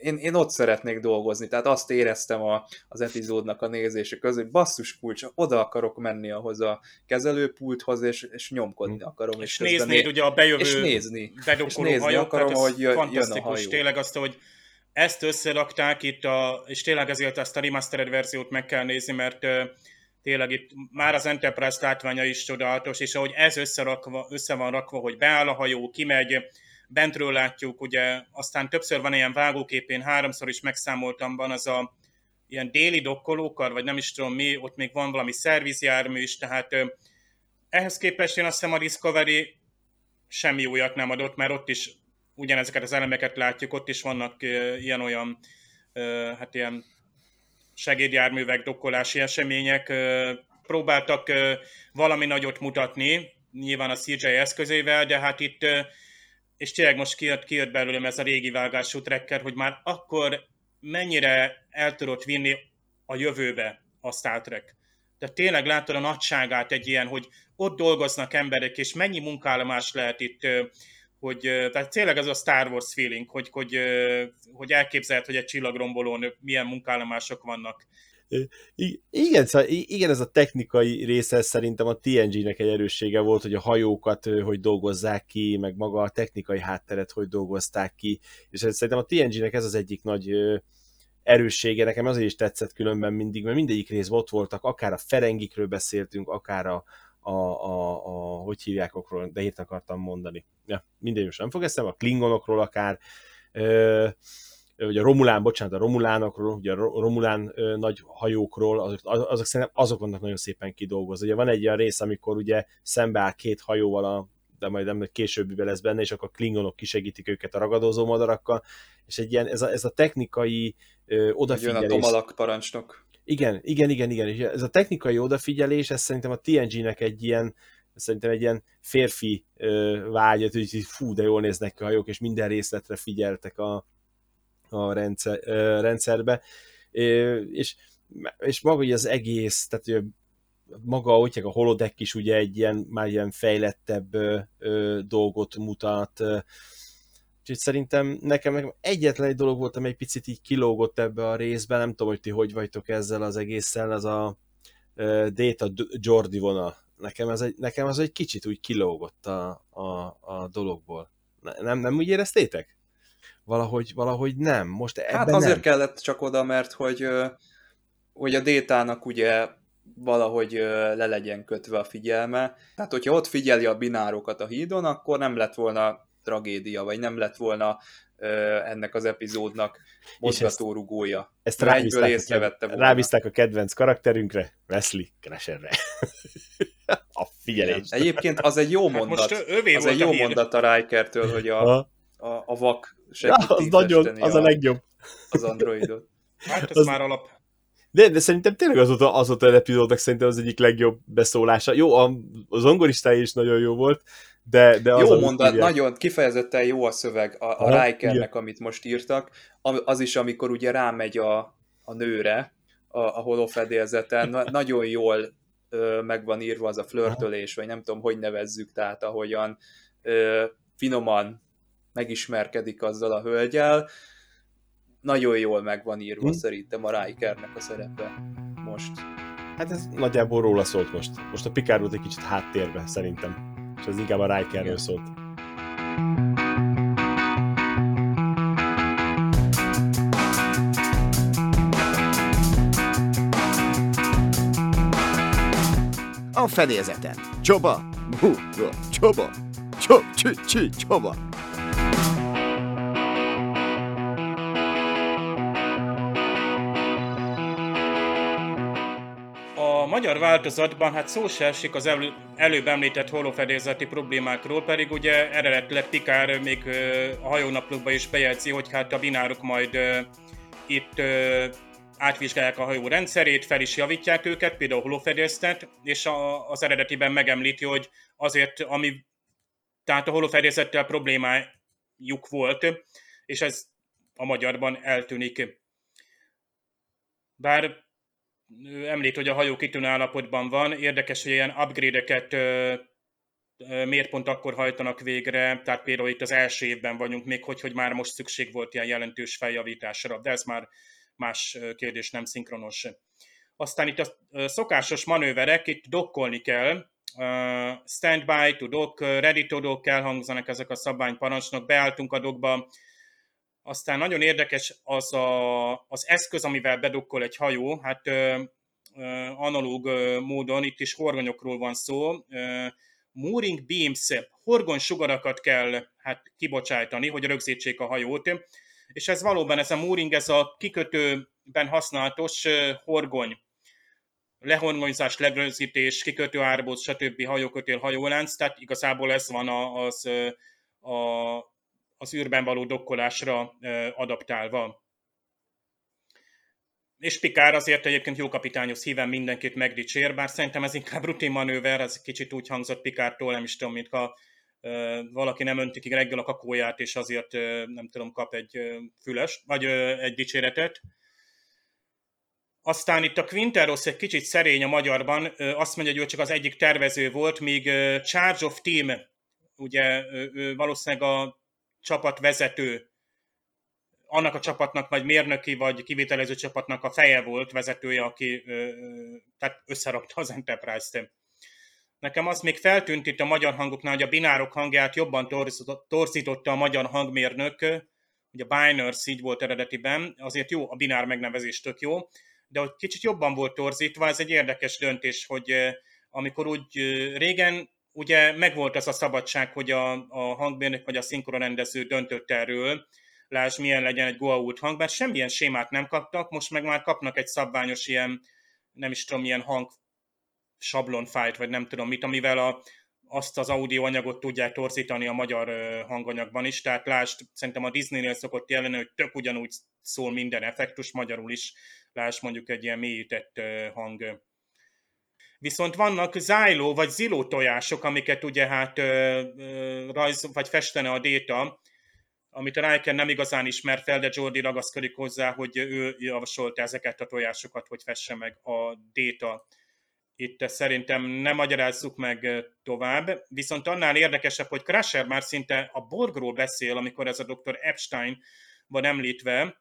én, én ott szeretnék dolgozni, tehát azt éreztem a, az epizódnak a nézése között, hogy basszus kulcs, oda akarok menni ahhoz a kezelőpulthoz, és, és nyomkodni akarom. És, és nézni né- ugye a bejövő és nézni, és nézni akarom, hogy jön, jön a hajó. Tényleg azt, hogy ezt összerakták itt, a, és tényleg ezért ezt a remastered verziót meg kell nézni, mert tényleg itt már az Enterprise látványa is csodálatos, és ahogy ez összerakva, össze van rakva, hogy beáll a hajó, kimegy, bentről látjuk, ugye, aztán többször van ilyen vágóképén, háromszor is megszámoltam, van az a ilyen déli dokkolókar, vagy nem is tudom mi, ott még van valami szervizjármű is, tehát ehhez képest én azt hiszem a Discovery semmi újat nem adott, mert ott is ugyanezeket az elemeket látjuk, ott is vannak ilyen-olyan, hát ilyen segédjárművek, dokkolási események, próbáltak valami nagyot mutatni, nyilván a CJ eszközével, de hát itt, és tényleg most kijött, kijött belőlem ez a régi vágású trekker, hogy már akkor mennyire el tudott vinni a jövőbe a Star Trek. De tényleg látod a nagyságát egy ilyen, hogy ott dolgoznak emberek, és mennyi munkállomás lehet itt hogy tehát tényleg ez a Star Wars feeling, hogy, hogy, hogy elképzelhet, hogy egy csillagrombolón milyen munkállomások vannak. Igen, szóval igen, ez a technikai része szerintem a TNG-nek egy erőssége volt, hogy a hajókat hogy dolgozzák ki, meg maga a technikai hátteret hogy dolgozták ki, és szerintem a TNG-nek ez az egyik nagy erőssége, nekem azért is tetszett különben mindig, mert mindegyik rész ott voltak, akár a Ferengikről beszéltünk, akár a, a, a, a hogy hívják okról, de hírt akartam mondani. Ja, minden most nem fog eszem, a klingonokról akár, ö, vagy a Romulán, bocsánat, a Romulánokról, ugye a Romulán ö, nagy hajókról, azok, azok szerintem azok vannak nagyon szépen kidolgozva. Ugye van egy olyan rész, amikor ugye szembeáll két hajóval a de majd nem később lesz benne, és akkor a klingonok kisegítik őket a ragadozó madarakkal, és egy ilyen, ez a, ez a technikai ö, odafigyelés... Jön a Tomalak parancsnok. Igen, igen, igen, igen. És ez a technikai odafigyelés, ez szerintem a TNG-nek egy ilyen, szerintem egy ilyen férfi ö, vágyat, hogy fú, de jól néznek ki a hajók, és minden részletre figyeltek a, a rendszer, ö, rendszerbe. Ö, és, és maga hogy az egész, tehát hogy maga, hogy a holodeck is ugye egy ilyen, már ilyen fejlettebb ö, ö, dolgot mutat, ö, Úgyhogy szerintem nekem, nekem egyetlen egy dolog volt, ami egy picit így kilógott ebbe a részbe, nem tudom, hogy ti hogy vagytok ezzel az egésszel, az a uh, Data Jordi vonal. Nekem ez egy, nekem az egy kicsit úgy kilógott a, a, a dologból. Nem, nem úgy éreztétek? Valahogy, valahogy nem. Most hát azért nem. kellett csak oda, mert hogy, hogy a détának ugye valahogy le legyen kötve a figyelme. Tehát, hogyha ott figyeli a binárokat a hídon, akkor nem lett volna tragédia, vagy nem lett volna ennek az epizódnak mozgatórugója. Ezt, ezt rábízták, észrevette volna. rábízták a kedvenc karakterünkre, Wesley Crasherre. a figyelés. Egyébként az egy jó mondat. Hát most az egy jó hír. mondat a Rikertől, hogy a, a, a vak segíti ja, az nagyon, az a, a legjobb. Az androidot. Hát ez az... már alap. De, de szerintem tényleg azóta, azóta az epizódnak szerintem az egyik legjobb beszólása. Jó, a, az zongoristája is nagyon jó volt, de, de az, jó mondat, írják. nagyon kifejezetten jó a szöveg a, a Rikernek, amit most írtak. Az is, amikor ugye rámegy a, a nőre a, a holofedélzeten, na, nagyon jól ö, meg van írva az a flörtölés, vagy nem tudom, hogy nevezzük, tehát ahogyan ö, finoman megismerkedik azzal a hölgyel, nagyon jól meg van írva hm? szerintem a Rikernek a szerepe most. Hát ez nagyjából róla szólt most. Most a Picard volt egy kicsit háttérbe szerintem. És ez inkább a Rikerről szólt. A fedélzeten. Csoba! Bú, csoba! Csob, csi, csi, csoba! Magyar változatban hát szó se esik az elő, előbb említett holofedélzeti problémákról, pedig ugye eredetileg Pikár még a hajónaplókban is bejegyzi, hogy hát a binárok majd itt átvizsgálják a hajó rendszerét, fel is javítják őket, például holofedélzetet, és a, az eredetiben megemlíti, hogy azért, ami, tehát a holofedélzettel problémájuk volt, és ez a magyarban eltűnik. Bár említ, hogy a hajó kitűnő állapotban van. Érdekes, hogy ilyen upgrade-eket miért pont akkor hajtanak végre, tehát például itt az első évben vagyunk még, hogy, hogy már most szükség volt ilyen jelentős feljavításra, de ez már más kérdés, nem szinkronos. Aztán itt a szokásos manőverek, itt dokkolni kell, standby to dock, ready to dock elhangzanak ezek a szabványparancsnok, beálltunk a dokba, aztán nagyon érdekes az a, az eszköz, amivel bedokkol egy hajó, hát ö, ö, analóg ö, módon itt is horgonyokról van szó. Ö, mooring beams, horgony sugarakat kell hát kibocsájtani, hogy rögzítsék a hajót, és ez valóban ez a mooring, ez a kikötőben használatos horgony lehorgonyzás, legrögzítés, kikötő árbóc, stb. hajókötél, hajólánc, tehát igazából ez van az, a, az űrben való dokkolásra adaptálva. És Pikár azért egyébként jó kapitányos híven mindenkit megdicsér, bár szerintem ez inkább rutin manőver, ez kicsit úgy hangzott Pikártól, nem is tudom, mintha valaki nem önti ki reggel a kakóját, és azért nem tudom, kap egy füles, vagy egy dicséretet. Aztán itt a Quinteros egy kicsit szerény a magyarban, azt mondja, hogy ő csak az egyik tervező volt, míg Charge of Team, ugye ő valószínűleg a csapatvezető, annak a csapatnak, vagy mérnöki, vagy kivitelező csapatnak a feje volt, vezetője, aki tehát összerakta az Enterprise-t. Nekem az még feltűnt itt a magyar hangoknál, hogy a binárok hangját jobban torzította a magyar hangmérnök, ugye a Biners így volt eredetiben, azért jó, a binár megnevezés tök jó, de hogy kicsit jobban volt torzítva, ez egy érdekes döntés, hogy amikor úgy régen ugye megvolt az a szabadság, hogy a, a hangmérnök vagy a szinkronrendező döntött erről, lásd milyen legyen egy Goa'uld hang, mert semmilyen sémát nem kaptak, most meg már kapnak egy szabványos ilyen, nem is tudom, ilyen hang sablonfájt, vagy nem tudom mit, amivel a, azt az audio anyagot tudják torzítani a magyar hanganyagban is, tehát lásd, szerintem a Disney-nél szokott jelenni, hogy tök ugyanúgy szól minden effektus, magyarul is, lásd mondjuk egy ilyen mélyített hang Viszont vannak zájló vagy ziló tojások, amiket ugye hát ö, rajz, vagy festene a déta, amit a Riker nem igazán ismer fel, de Jordi ragaszkodik hozzá, hogy ő javasolta ezeket a tojásokat, hogy fesse meg a déta. Itt szerintem nem magyarázzuk meg tovább, viszont annál érdekesebb, hogy Crusher már szinte a Borgról beszél, amikor ez a dr. Epstein van említve,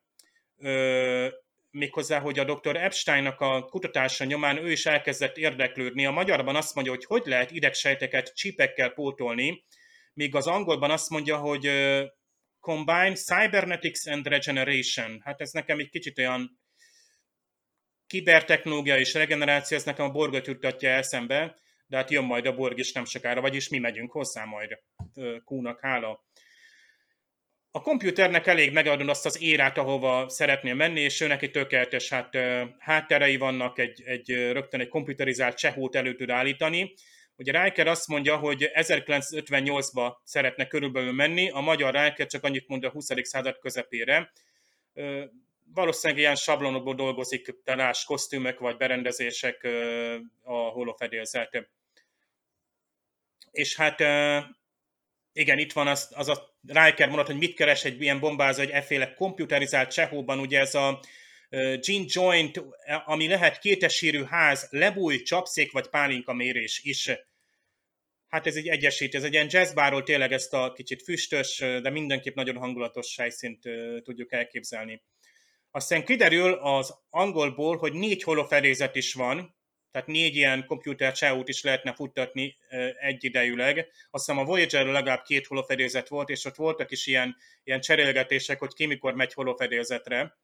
méghozzá, hogy a dr. Epsteinnak a kutatása nyomán ő is elkezdett érdeklődni. A magyarban azt mondja, hogy hogy lehet idegsejteket csípekkel pótolni, míg az angolban azt mondja, hogy Combine Cybernetics and Regeneration. Hát ez nekem egy kicsit olyan kibertechnológia és regeneráció, ez nekem a Borgot juttatja eszembe, de hát jön majd a Borg is nem sokára, vagyis mi megyünk hozzá majd. Kúnak hála. A komputernek elég megadod azt az érát, ahova szeretnél menni, és ő neki tökéletes hát, hátterei vannak, egy, egy, rögtön egy komputerizált csehót elő tud állítani. Ugye Riker azt mondja, hogy 1958-ba szeretne körülbelül menni, a magyar Riker csak annyit mond a 20. század közepére. Valószínűleg ilyen sablonokból dolgozik, talás kosztümök vagy berendezések a holofedélzet. És hát igen, itt van az, az a Riker mondat, hogy mit keres egy ilyen bombázó, egy efféle komputerizált csehóban, ugye ez a gene joint, ami lehet kétesírű ház, lebúj, csapszék vagy pálinka mérés is. Hát ez egy egyesít, ez egy ilyen jazzbáról tényleg ezt a kicsit füstös, de mindenképp nagyon hangulatos helyszínt tudjuk elképzelni. Aztán kiderül az angolból, hogy négy holofelézet is van, tehát négy ilyen komputer csáút is lehetne futtatni egyidejűleg. Aztán a voyager legalább két holofedélzet volt, és ott voltak is ilyen, ilyen cserélgetések, hogy ki mikor megy holofedélzetre.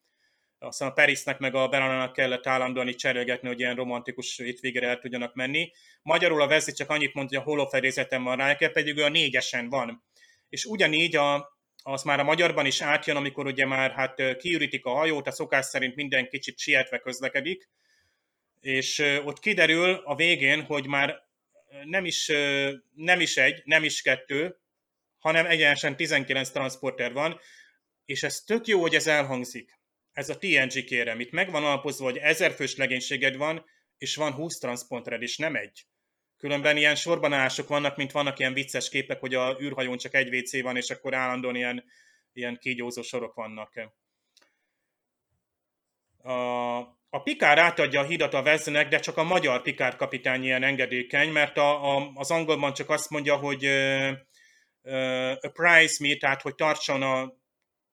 Aztán a Perisnek meg a Belanának kellett állandóan itt cserélgetni, hogy ilyen romantikus itt el tudjanak menni. Magyarul a Vezli csak annyit mondja, hogy a holofedélzeten van rá, pedig ő a négyesen van. És ugyanígy a, az már a magyarban is átjön, amikor ugye már hát kiürítik a hajót, a szokás szerint minden kicsit sietve közlekedik, és ott kiderül a végén, hogy már nem is, nem is egy, nem is kettő, hanem egyenesen 19 transporter van, és ez tök jó, hogy ez elhangzik. Ez a TNG kérem. Itt megvan alapozva, hogy ezer fős legénységed van, és van 20 transportered, és nem egy. Különben ilyen sorbanálások vannak, mint vannak ilyen vicces képek, hogy a űrhajón csak egy WC van, és akkor állandóan ilyen, ilyen kígyózó sorok vannak. A, a Pikár átadja a hidat a Veznek, de csak a magyar Pikár kapitány ilyen engedékeny, mert a, a, az angolban csak azt mondja, hogy uh, uh, apprise me, tehát hogy tartson a,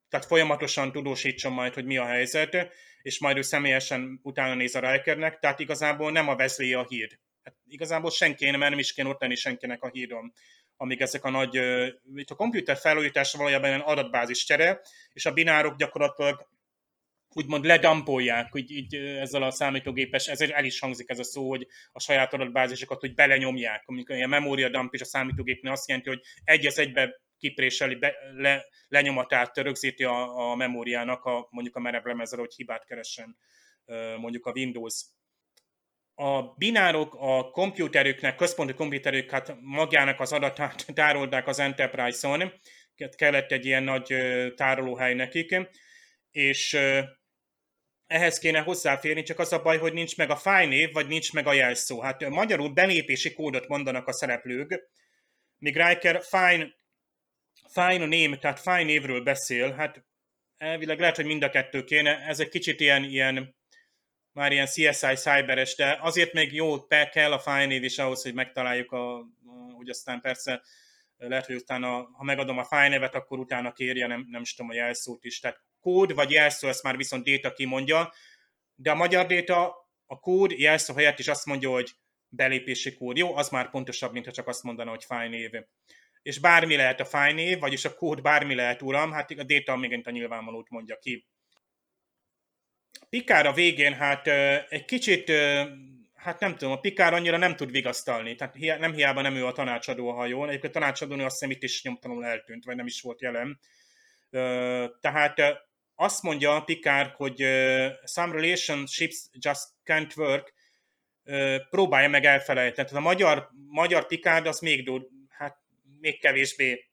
tehát folyamatosan tudósítson majd, hogy mi a helyzet, és majd ő személyesen utána néz a Rikernek, tehát igazából nem a Wesley a híd. Hát igazából senki, mert nem is kéne ott lenni senkinek a hídon amíg ezek a nagy, itt a komputer felújítás valójában adatbázis csere, és a binárok gyakorlatilag úgymond ledampolják, hogy így ezzel a számítógépes, ez el is hangzik ez a szó, hogy a saját adatbázisokat, hogy belenyomják. Amikor a memória dump is a számítógépnél azt jelenti, hogy egy az egybe kipréseli, be, le, lenyomatát rögzíti a, a memóriának, a, mondjuk a merevlemezre, hogy hibát keressen mondjuk a Windows. A binárok a komputerüknek, központi komputerük, hát magának az adatát tároldák az Enterprise-on, kellett egy ilyen nagy tárolóhely nekik, és ehhez kéne hozzáférni, csak az a baj, hogy nincs meg a fájnév, vagy nincs meg a jelszó. Hát magyarul belépési kódot mondanak a szereplők, míg Riker fine, fine name, tehát fine névről beszél, hát elvileg lehet, hogy mind a kettő kéne, ez egy kicsit ilyen, ilyen már ilyen CSI cyberes, de azért még jó, kell a fine név is ahhoz, hogy megtaláljuk, a, hogy aztán persze lehet, hogy utána, ha megadom a file nevet, akkor utána kérje, nem, nem is tudom, a jelszót is. Tehát kód vagy jelszó, ezt már viszont data kimondja, de a magyar data a kód jelszó helyett is azt mondja, hogy belépési kód. Jó, az már pontosabb, mint ha csak azt mondaná, hogy file név. És bármi lehet a file név, vagyis a kód bármi lehet, uram, hát a data még a nyilvánvalót mondja ki. Pikár a végén hát egy kicsit, hát nem tudom, a Pikár annyira nem tud vigasztalni, tehát nem hiába nem ő a tanácsadó a hajón, egyébként a tanácsadónő azt hiszem itt is nyomtalanul eltűnt, vagy nem is volt jelen. Tehát azt mondja Picard, hogy some relationships just can't work, próbálja meg elfelejteni. Tehát a magyar, magyar Picard az még, dur, hát, még kevésbé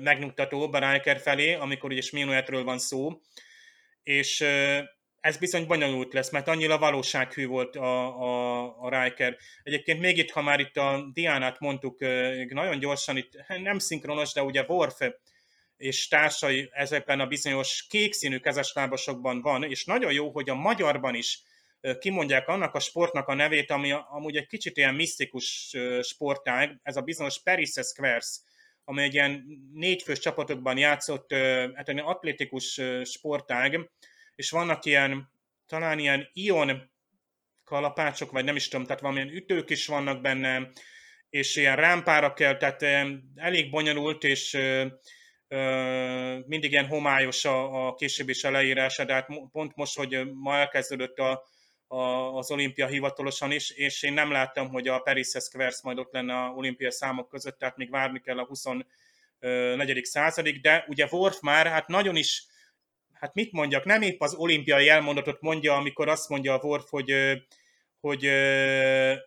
megnyugtató a Riker felé, amikor ugye Sminuetről van szó, és ez bizony bonyolult lesz, mert annyira valósághű volt a, a, a Riker. Egyébként még itt, ha már itt a Diánát mondtuk, nagyon gyorsan, itt nem szinkronos, de ugye Worf és társai ezekben a bizonyos kék színű kezeslábasokban van, és nagyon jó, hogy a magyarban is kimondják annak a sportnak a nevét, ami amúgy egy kicsit ilyen misztikus sportág, ez a bizonyos Paris Squares, ami egy ilyen négyfős csapatokban játszott, hát egy atlétikus sportág, és vannak ilyen, talán ilyen ion kalapácsok, vagy nem is tudom, tehát valamilyen ütők is vannak benne, és ilyen rámpára kell, tehát elég bonyolult, és mindig ilyen homályos a, a később is a leírása, de hát pont most, hogy ma elkezdődött a, a, az olimpia hivatalosan is, és én nem láttam, hogy a Paris Squares majd ott lenne a olimpia számok között, tehát még várni kell a 20 negyedik századig, de ugye Worf már hát nagyon is, hát mit mondjak, nem épp az olimpiai elmondatot mondja, amikor azt mondja a Worf, hogy hogy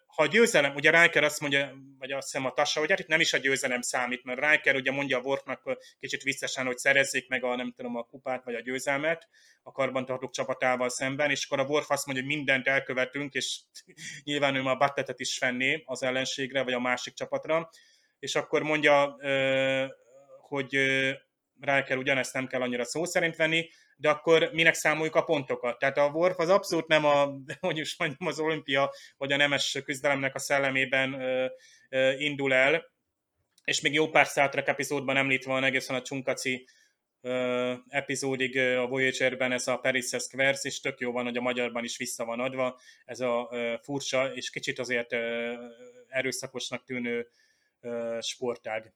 ha győzelem, ugye Riker azt mondja, vagy azt hiszem a Tassa, hogy hát itt nem is a győzelem számít, mert Riker ugye mondja a Worfnak kicsit visszesen, hogy szerezzék meg a, nem tudom, a kupát, vagy a győzelmet a karbantartók csapatával szemben, és akkor a Worf azt mondja, hogy mindent elkövetünk, és nyilván ő a Battetet is fenné az ellenségre, vagy a másik csapatra, és akkor mondja, hogy Riker ugyanezt nem kell annyira szó szerint venni, de akkor minek számoljuk a pontokat? Tehát a Worf az abszolút nem a, hogy is mondjam, az olimpia vagy a nemes küzdelemnek a szellemében indul el, és még jó pár Star Trek epizódban említve van egészen a Csunkaci epizódig a Voyager-ben ez a Perises Squares, és tök jó van, hogy a magyarban is vissza van adva, ez a furcsa és kicsit azért erőszakosnak tűnő sportág.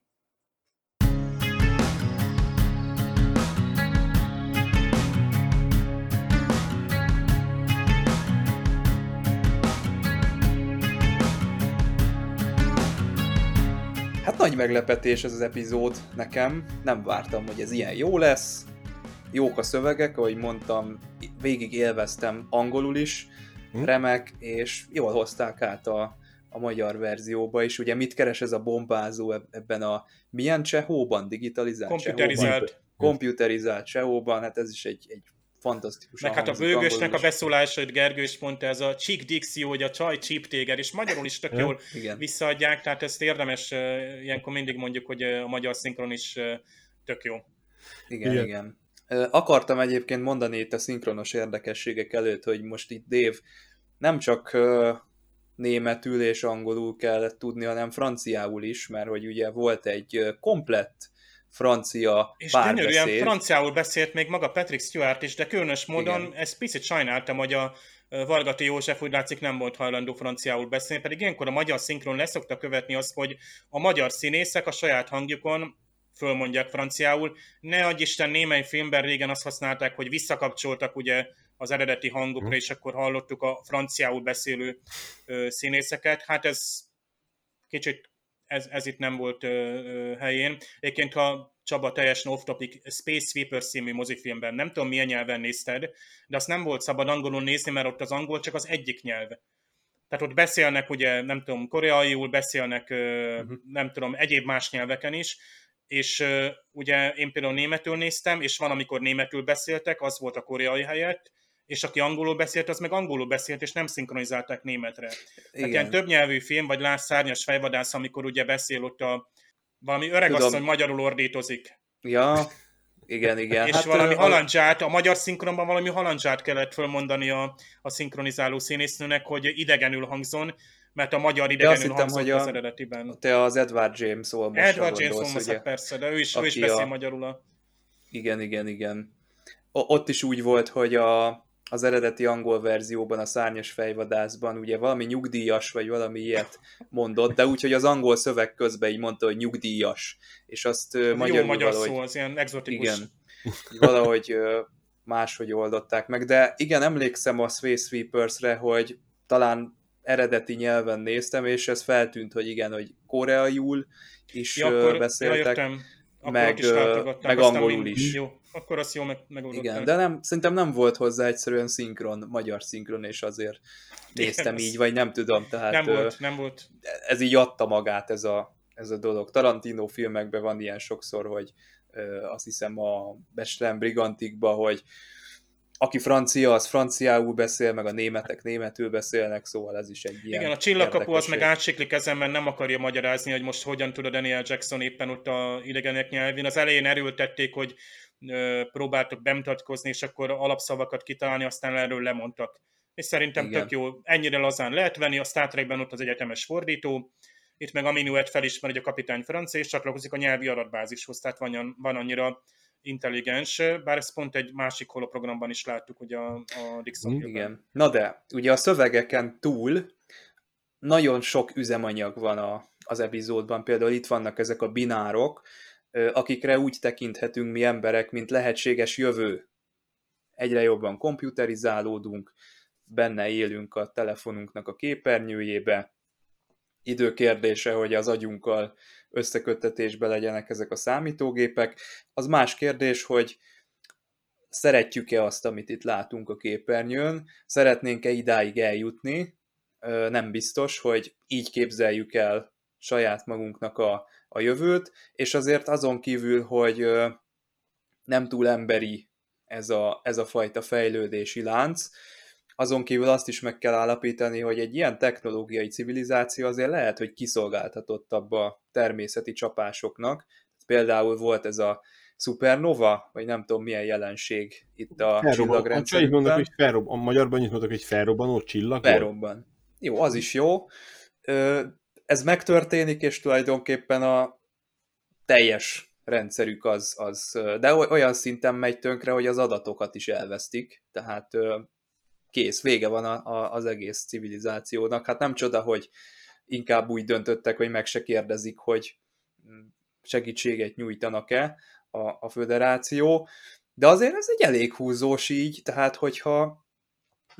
Nagy meglepetés ez az epizód nekem. Nem vártam, hogy ez ilyen jó lesz. Jók a szövegek, ahogy mondtam, végig élveztem angolul is, hm? remek, és jól hozták át a, a magyar verzióba is. Ugye mit keres ez a bombázó ebben a milyen csehóban, digitalizált Komputerizált. Komputerizált csehóban, hát ez is egy, egy fantasztikus. Meg hát a bőgösnek a beszólása, hogy Gergő is mondta, ez a csík dixió, hogy a csaj csíp téged, és magyarul is tök jól Igen. visszaadják, tehát ezt érdemes, ilyenkor mindig mondjuk, hogy a magyar szinkron is tök jó. Igen, igen. igen. Akartam egyébként mondani itt a szinkronos érdekességek előtt, hogy most itt Dév nem csak németül és angolul kellett tudni, hanem franciául is, mert hogy ugye volt egy komplett francia És gyönyörűen franciául beszélt még maga Patrick Stewart is, de különös módon Igen. ezt picit sajnáltam, hogy a Vargati József úgy látszik nem volt hajlandó franciául beszélni, pedig ilyenkor a magyar szinkron leszokta követni azt, hogy a magyar színészek a saját hangjukon fölmondják franciául. Ne adj Isten, némely filmben régen azt használták, hogy visszakapcsoltak ugye az eredeti hangokra, mm. és akkor hallottuk a franciául beszélő ö, színészeket. Hát ez kicsit ez, ez itt nem volt ö, ö, helyén. Egyébként, ha Csaba teljesen off-topic, Space Sweepers című mozifilmben, nem tudom milyen nyelven nézted, de azt nem volt szabad angolul nézni, mert ott az angol csak az egyik nyelv. Tehát ott beszélnek ugye, nem tudom, koreaiul, beszélnek, uh-huh. nem tudom, egyéb más nyelveken is, és ugye én például németül néztem, és van, amikor németül beszéltek, az volt a koreai helyett, és aki angolul beszélt, az meg angolul beszélt, és nem szinkronizálták németre. Igen. Tehát ilyen többnyelvű film, vagy Lás szárnyas fejvadász, amikor ugye beszél ott a valami öreg asszony magyarul ordítozik. Ja, igen, igen. És hát, valami halandzsát, a magyar szinkronban valami halandzsát kellett fölmondani a, a szinkronizáló színésznőnek, hogy idegenül hangzon, mert a magyar idegenül hittem, hangzott hogy a, az eredetiben. Te az Edward James Olmos Edward James Olmos, persze, de ő is, ő is beszél a... magyarul. A... Igen, igen, igen. O, ott is úgy volt, hogy a, az eredeti angol verzióban, a szárnyas fejvadászban ugye valami nyugdíjas, vagy valami ilyet mondott, de úgyhogy az angol szöveg közben így mondta, hogy nyugdíjas, és azt Jó magyar valahogy, szó, az ilyen exotikus. Igen, valahogy máshogy oldották meg, de igen, emlékszem a Space Sweepers-re, hogy talán eredeti nyelven néztem, és ez feltűnt, hogy igen, hogy koreaiul is ja, akkor, beszéltek, ja, meg, meg angolul is. Jó, akkor azt jó meg, megoldották. Igen, de nem, szerintem nem volt hozzá egyszerűen szinkron, magyar szinkron, és azért néztem Igen, így, vagy nem tudom. Tehát, nem volt, nem volt. Ez így adta magát ez a, ez a dolog. Tarantino filmekben van ilyen sokszor, hogy azt hiszem a Beslen Brigantikban, hogy aki francia, az franciául beszél, meg a németek németül beszélnek, szóval ez is egy ilyen Igen, a csillagkapu az meg átsiklik ezen, mert nem akarja magyarázni, hogy most hogyan tud a Daniel Jackson éppen ott a idegenek nyelvén. Az elején erőltették, hogy próbáltok bemutatkozni, és akkor alapszavakat kitalálni, aztán erről lemondtak. És szerintem Igen. tök jó, ennyire lazán lehet venni, a Star Trekben ott az egyetemes fordító, itt meg a Minuet felismeri, hogy a kapitány francia, és csatlakozik a nyelvi adatbázishoz, tehát van, van annyira intelligens, bár ezt pont egy másik holoprogramban is láttuk, hogy a, a Dixon Igen. Na de, ugye a szövegeken túl nagyon sok üzemanyag van a, az epizódban, például itt vannak ezek a binárok, akikre úgy tekinthetünk mi emberek, mint lehetséges jövő. Egyre jobban komputerizálódunk, benne élünk a telefonunknak a képernyőjébe, időkérdése, hogy az agyunkkal összeköttetésbe legyenek ezek a számítógépek. Az más kérdés, hogy szeretjük-e azt, amit itt látunk a képernyőn, szeretnénk-e idáig eljutni, nem biztos, hogy így képzeljük el saját magunknak a, a jövőt, és azért azon kívül, hogy nem túl emberi ez a, ez a fajta fejlődési lánc, azon kívül azt is meg kell állapítani, hogy egy ilyen technológiai civilizáció azért lehet, hogy kiszolgáltatottabb a természeti csapásoknak. Például volt ez a supernova, vagy nem tudom milyen jelenség itt a Felrobban. csillagrendszerünkben. hogy felrobban. A magyarban annyit mondok, hogy felrobbanó csillag Felrobban. Jó, az is jó. Ez megtörténik, és tulajdonképpen a teljes rendszerük az, az de olyan szinten megy tönkre, hogy az adatokat is elvesztik, tehát kész, vége van a, a, az egész civilizációnak. Hát nem csoda, hogy inkább úgy döntöttek, hogy meg se kérdezik, hogy segítséget nyújtanak-e a, a föderáció, de azért ez egy elég húzós így, tehát hogyha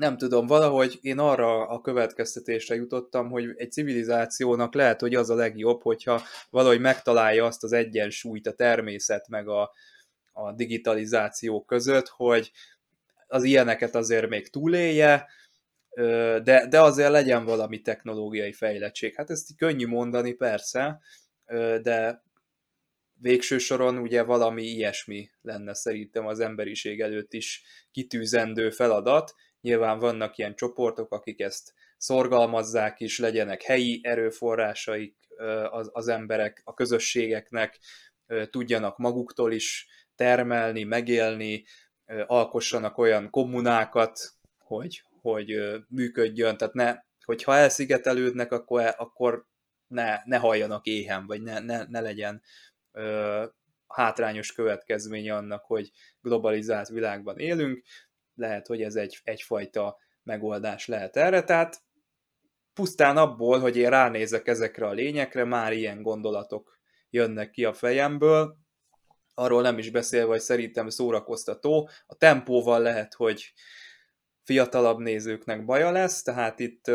nem tudom, valahogy én arra a következtetésre jutottam, hogy egy civilizációnak lehet, hogy az a legjobb, hogyha valahogy megtalálja azt az egyensúlyt a természet meg a, a digitalizáció között, hogy az ilyeneket azért még túlélje, de, de azért legyen valami technológiai fejlettség. Hát ezt könnyű mondani, persze, de végső soron ugye valami ilyesmi lenne szerintem az emberiség előtt is kitűzendő feladat. Nyilván vannak ilyen csoportok, akik ezt szorgalmazzák is, legyenek helyi erőforrásaik az, az emberek, a közösségeknek, tudjanak maguktól is termelni, megélni, alkossanak olyan kommunákat, hogy, hogy működjön, tehát ne, hogyha elszigetelődnek, akkor, akkor ne, ne halljanak éhen, vagy ne, ne, ne legyen hátrányos következménye annak, hogy globalizált világban élünk. Lehet, hogy ez egy, egyfajta megoldás lehet erre, tehát pusztán abból, hogy én ránézek ezekre a lényekre, már ilyen gondolatok jönnek ki a fejemből, arról nem is beszélve, hogy szerintem szórakoztató. A tempóval lehet, hogy fiatalabb nézőknek baja lesz, tehát itt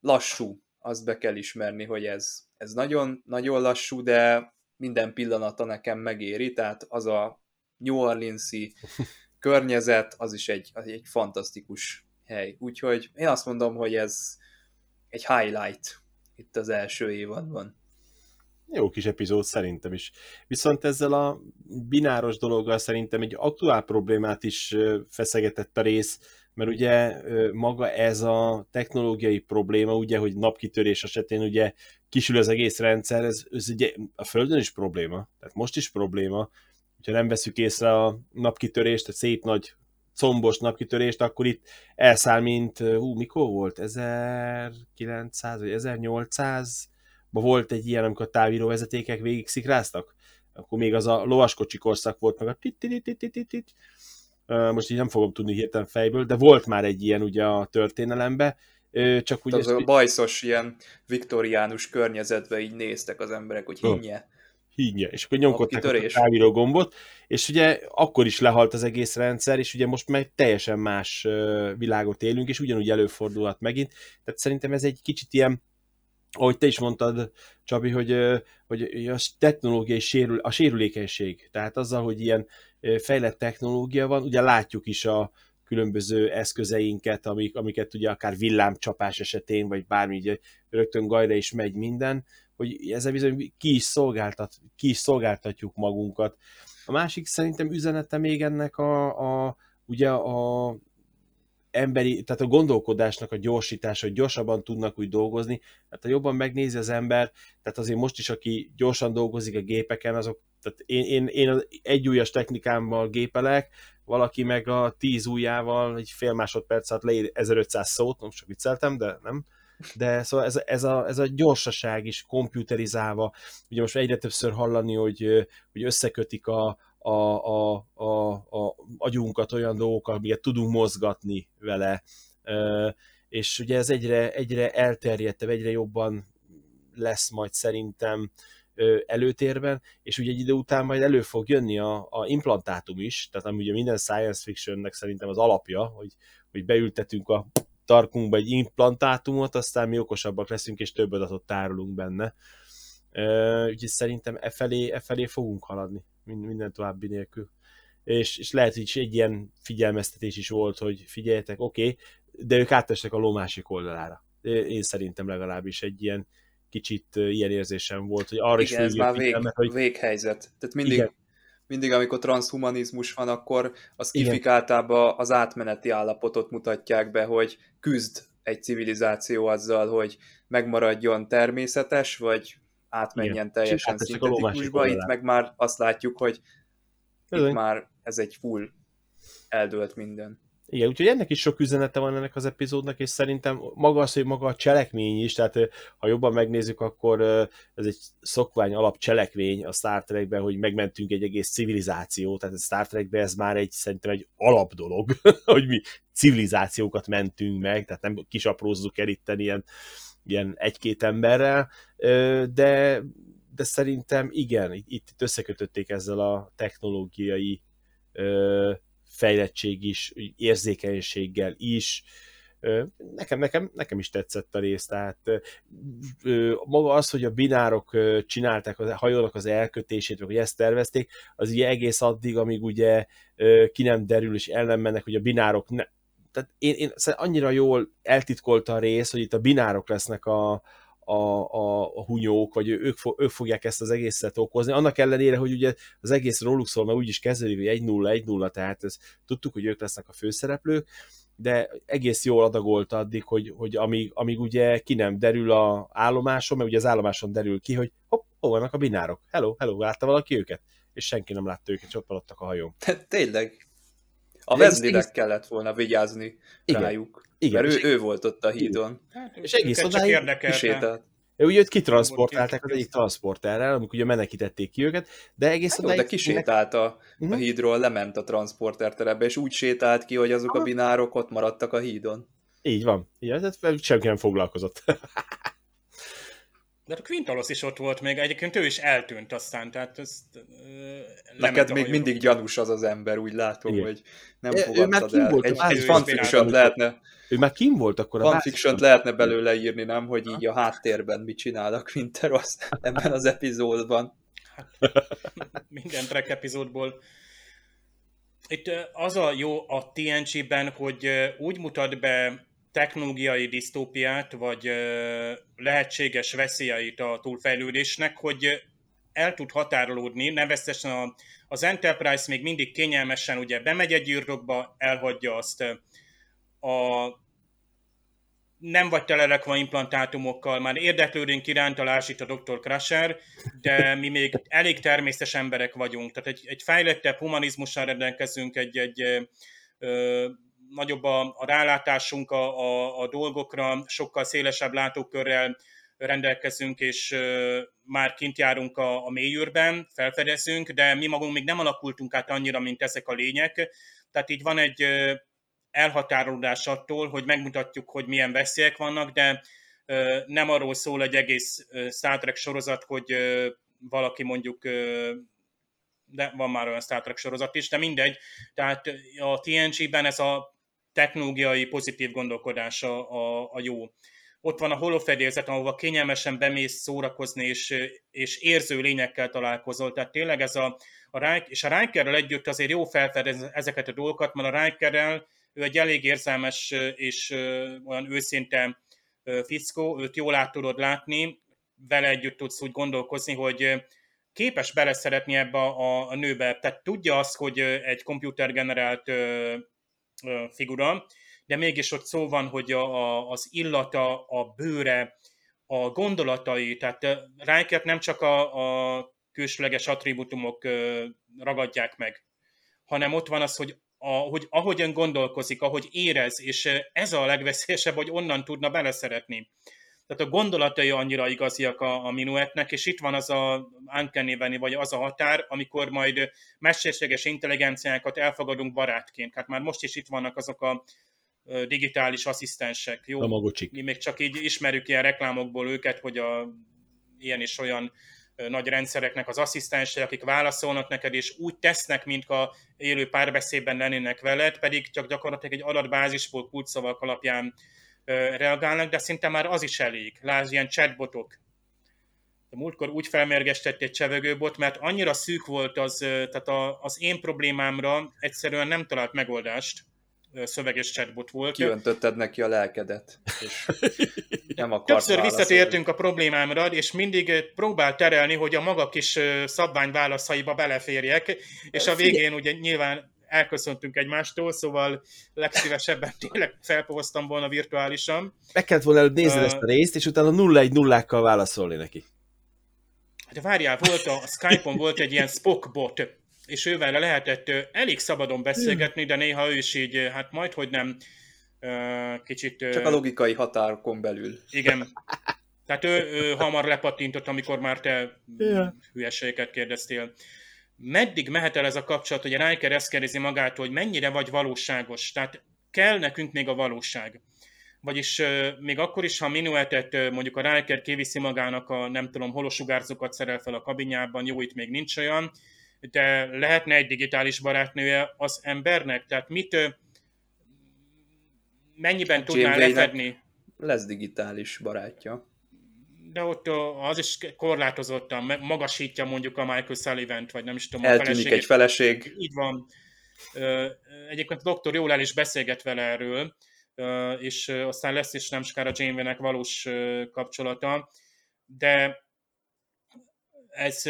lassú, azt be kell ismerni, hogy ez, ez nagyon, nagyon lassú, de minden pillanata nekem megéri, tehát az a New Orleans-i környezet, az is egy, az egy fantasztikus hely. Úgyhogy én azt mondom, hogy ez egy highlight itt az első évadban. Jó kis epizód szerintem is. Viszont ezzel a bináros dologgal szerintem egy aktuál problémát is feszegetett a rész, mert ugye maga ez a technológiai probléma, ugye, hogy napkitörés esetén ugye kisül az egész rendszer, ez, ez ugye a Földön is probléma, tehát most is probléma, hogyha nem veszük észre a napkitörést, a szép nagy combos napkitörést, akkor itt elszáll, mint, hú, mikor volt? 1900 vagy 1800 volt egy ilyen, amikor a távíró vezetékek végig szikráztak, akkor még az a lovaskocsi korszak volt, meg a tit most így nem fogom tudni hirtelen fejből, de volt már egy ilyen ugye a történelembe, csak ugye... Az a bajszos ilyen viktoriánus környezetbe így néztek az emberek, hogy hinnye. Hinnye, és akkor nyomkodták a, a távíró gombot, és ugye akkor is lehalt az egész rendszer, és ugye most meg teljesen más világot élünk, és ugyanúgy előfordulhat megint, tehát szerintem ez egy kicsit ilyen ahogy te is mondtad, Csabi, hogy, hogy a technológiai sérül, a sérülékenység, tehát azzal, hogy ilyen fejlett technológia van, ugye látjuk is a különböző eszközeinket, amik, amiket ugye akár villámcsapás esetén, vagy bármi, ugye rögtön gajra is megy minden, hogy ezzel bizony ki is, szolgáltat, ki is szolgáltatjuk magunkat. A másik szerintem üzenete még ennek a, a ugye a emberi, tehát a gondolkodásnak a gyorsítása, hogy gyorsabban tudnak úgy dolgozni, tehát ha jobban megnézi az ember, tehát azért most is, aki gyorsan dolgozik a gépeken, azok, tehát én, én, én az ujjas technikámmal gépelek, valaki meg a tíz ujjával egy fél másodperc alatt leír 1500 szót, most csak vicceltem, de nem, de szóval ez, ez, a, ez a gyorsaság is komputerizálva, ugye most egyre többször hallani, hogy, hogy összekötik a, a, a, a, a agyunkat olyan dolgokkal, amiket tudunk mozgatni vele, és ugye ez egyre, egyre elterjedtebb, egyre jobban lesz majd szerintem előtérben, és ugye egy idő után majd elő fog jönni a, a implantátum is, tehát ami ugye minden science fictionnek szerintem az alapja, hogy, hogy beültetünk a tarkunkba egy implantátumot, aztán mi okosabbak leszünk, és több adatot tárolunk benne. Úgyhogy szerintem e felé, e felé fogunk haladni, minden további nélkül. És, és lehet, hogy egy ilyen figyelmeztetés is volt, hogy figyeljetek, oké, okay, de ők áttestek a ló másik oldalára. Én szerintem legalábbis egy ilyen kicsit ilyen érzésem volt, hogy arra Igen, is ez már vég, hogy... véghelyzet. Tehát mindig, Igen. Mindig, amikor transhumanizmus van, akkor az kifik általában az átmeneti állapotot mutatják be, hogy küzd egy civilizáció azzal, hogy megmaradjon természetes, vagy átmenjen Igen. teljesen szintetikusba. Itt meg már azt látjuk, hogy itt már ez egy full eldőlt minden. Igen, úgyhogy ennek is sok üzenete van ennek az epizódnak, és szerintem maga az, hogy maga a cselekmény is, tehát ha jobban megnézzük, akkor ez egy szokvány alap cselekmény a Star Trekben, hogy megmentünk egy egész civilizációt, tehát a Star Trekben ez már egy, szerintem egy alap dolog, hogy mi civilizációkat mentünk meg, tehát nem kisaprózzuk el itt ilyen, ilyen egy-két emberrel, de, de szerintem igen, itt, itt összekötötték ezzel a technológiai fejlettség is, érzékenységgel is. Nekem, nekem, nekem is tetszett a rész, tehát maga az, hogy a binárok csinálták a hajónak az elkötését, vagy hogy ezt tervezték, az ugye egész addig, amíg ugye ki nem derül és el nem mennek, hogy a binárok ne, tehát én, én annyira jól eltitkolta a rész, hogy itt a binárok lesznek a, a, a, a hunyók, vagy ők, ők fogják ezt az egészet okozni, annak ellenére, hogy ugye az egész róluk szól, mert úgyis kezdődik, hogy 1-0, 1-0, tehát ez, tudtuk, hogy ők lesznek a főszereplők, de egész jól adagolta addig, hogy, hogy amíg, amíg ugye ki nem derül a állomáson, mert ugye az állomáson derül ki, hogy hopp, hol vannak a binárok? Hello, hello, látta valaki őket? És senki nem látta őket, csak ott a hajón. Tényleg. A Wesleynek kellett volna vigyázni Igen. rájuk. Igen, mert ő, ő volt ott a hídon. Hát, és egész odáig kisétált. Ugye őt kitransportálták az egyik transporterrel, amikor ugye menekítették ki őket, de egész hát, odáig... De kisétált a, a hídról, lement a transporter terebe, és úgy sétált ki, hogy azok a binárok ott maradtak a hídon. Így van. Igen, tehát senki nem foglalkozott. De a Quintalos is ott volt még, egyébként ő is eltűnt aztán, tehát ezt... Neked még mindig gyanús az az ember, úgy látom, Igen. hogy nem fogadtad el. Volt, egy, egy fanfiction lehetne... Ő már kim volt akkor a fanfiction lehetne belőle írni, nem, hogy így a háttérben mit csinál a Quinteros ebben az epizódban. Minden track epizódból. Itt az a jó a TNG-ben, hogy úgy mutat be technológiai disztópiát, vagy lehetséges veszélyeit a túlfejlődésnek, hogy el tud határolódni, nevezetesen a, az Enterprise még mindig kényelmesen ugye bemegy egy űrdokba, elhagyja azt. A, nem vagy telerekva implantátumokkal, már érdeklődünk iránta, lásít a Dr. Crusher, de mi még elég természetes emberek vagyunk. Tehát egy, egy fejlettebb humanizmussal rendelkezünk, egy, egy ö, nagyobb a, a rálátásunk a, a, a dolgokra, sokkal szélesebb látókörrel rendelkezünk, és már kint járunk a, a mélyűrben, felfedezünk, de mi magunk még nem alakultunk át annyira, mint ezek a lények. Tehát így van egy elhatárolódás attól, hogy megmutatjuk, hogy milyen veszélyek vannak, de nem arról szól egy egész Star Trek sorozat, hogy valaki mondjuk de van már olyan Star Trek sorozat is, de mindegy. Tehát a TNG-ben ez a technológiai pozitív gondolkodása a, a jó. Ott van a holofedélzet, ahova kényelmesen bemész szórakozni, és, és érző lényekkel találkozol. Tehát tényleg ez a, a Riker, és a Rikerrel együtt azért jó felfedez ezeket a dolgokat, mert a Rikerrel ő egy elég érzelmes és olyan őszinte fickó, őt jól át tudod látni, vele együtt tudsz úgy gondolkozni, hogy képes beleszeretni ebbe a, a nőbe. Tehát tudja azt, hogy egy komputergenerált figura, de mégis ott szó van, hogy a, a, az illata, a bőre, a gondolatai, tehát Rikert nem csak a, a külsőleges attribútumok ragadják meg, hanem ott van az, hogy, a, hogy ahogyan gondolkozik, ahogy érez, és ez a legveszélyesebb, hogy onnan tudna beleszeretni. Tehát a gondolatai annyira igaziak a, a minuetnek, és itt van az a uncanny vagy az a határ, amikor majd mesterséges intelligenciákat elfogadunk barátként. Hát már most is itt vannak azok a digitális asszisztensek. Jó, a mi még csak így ismerjük ilyen reklámokból őket, hogy a ilyen és olyan nagy rendszereknek az asszisztensei, akik válaszolnak neked, és úgy tesznek, mint a élő párbeszédben lennének veled, pedig csak gyakorlatilag egy adatbázisból kulcsszavak alapján reagálnak, de szinte már az is elég. Lásd, ilyen chatbotok. A múltkor úgy felmérgestett egy csevegőbot, mert annyira szűk volt az, tehát a, az én problémámra egyszerűen nem talált megoldást, szöveges chatbot volt. Kiöntötted neki a lelkedet, és nem akart Többször válaszolni. visszatértünk a problémámra, és mindig próbál terelni, hogy a maga kis szabvány válaszaiba beleférjek, és a végén ugye nyilván elköszöntünk egymástól, szóval legszívesebben tényleg felpovoztam volna virtuálisan. Meg kellett volna előtt nézni uh, ezt a részt, és utána nulla egy nullákkal válaszolni neki. Hát várjál, volt a, a Skype-on volt egy ilyen Spock bot, és ővel lehetett elég szabadon beszélgetni, de néha ő is így, hát majd, hogy nem kicsit... Csak a logikai határokon belül. Igen. Tehát ő, ő hamar lepattintott, amikor már te yeah. hülyeségeket kérdeztél. Meddig mehet el ez a kapcsolat, hogy a Riker ezt kérdezi magától, hogy mennyire vagy valóságos? Tehát kell nekünk még a valóság. Vagyis még akkor is, ha minuetet mondjuk a Riker kiviszi magának a, nem tudom, holosugárzókat szerel fel a kabinjában, jó, itt még nincs olyan, de lehetne egy digitális barátnője az embernek? Tehát mit, mennyiben tudná lefedni? Lesz digitális barátja. De ott az is korlátozottan magasítja mondjuk a Michael sullivan vagy nem is tudom. Eltűnik a egy feleség. Így van. Egyébként a doktor jól el is beszélget vele erről, és aztán lesz is nem sokára Janeway-nek valós kapcsolata, de ez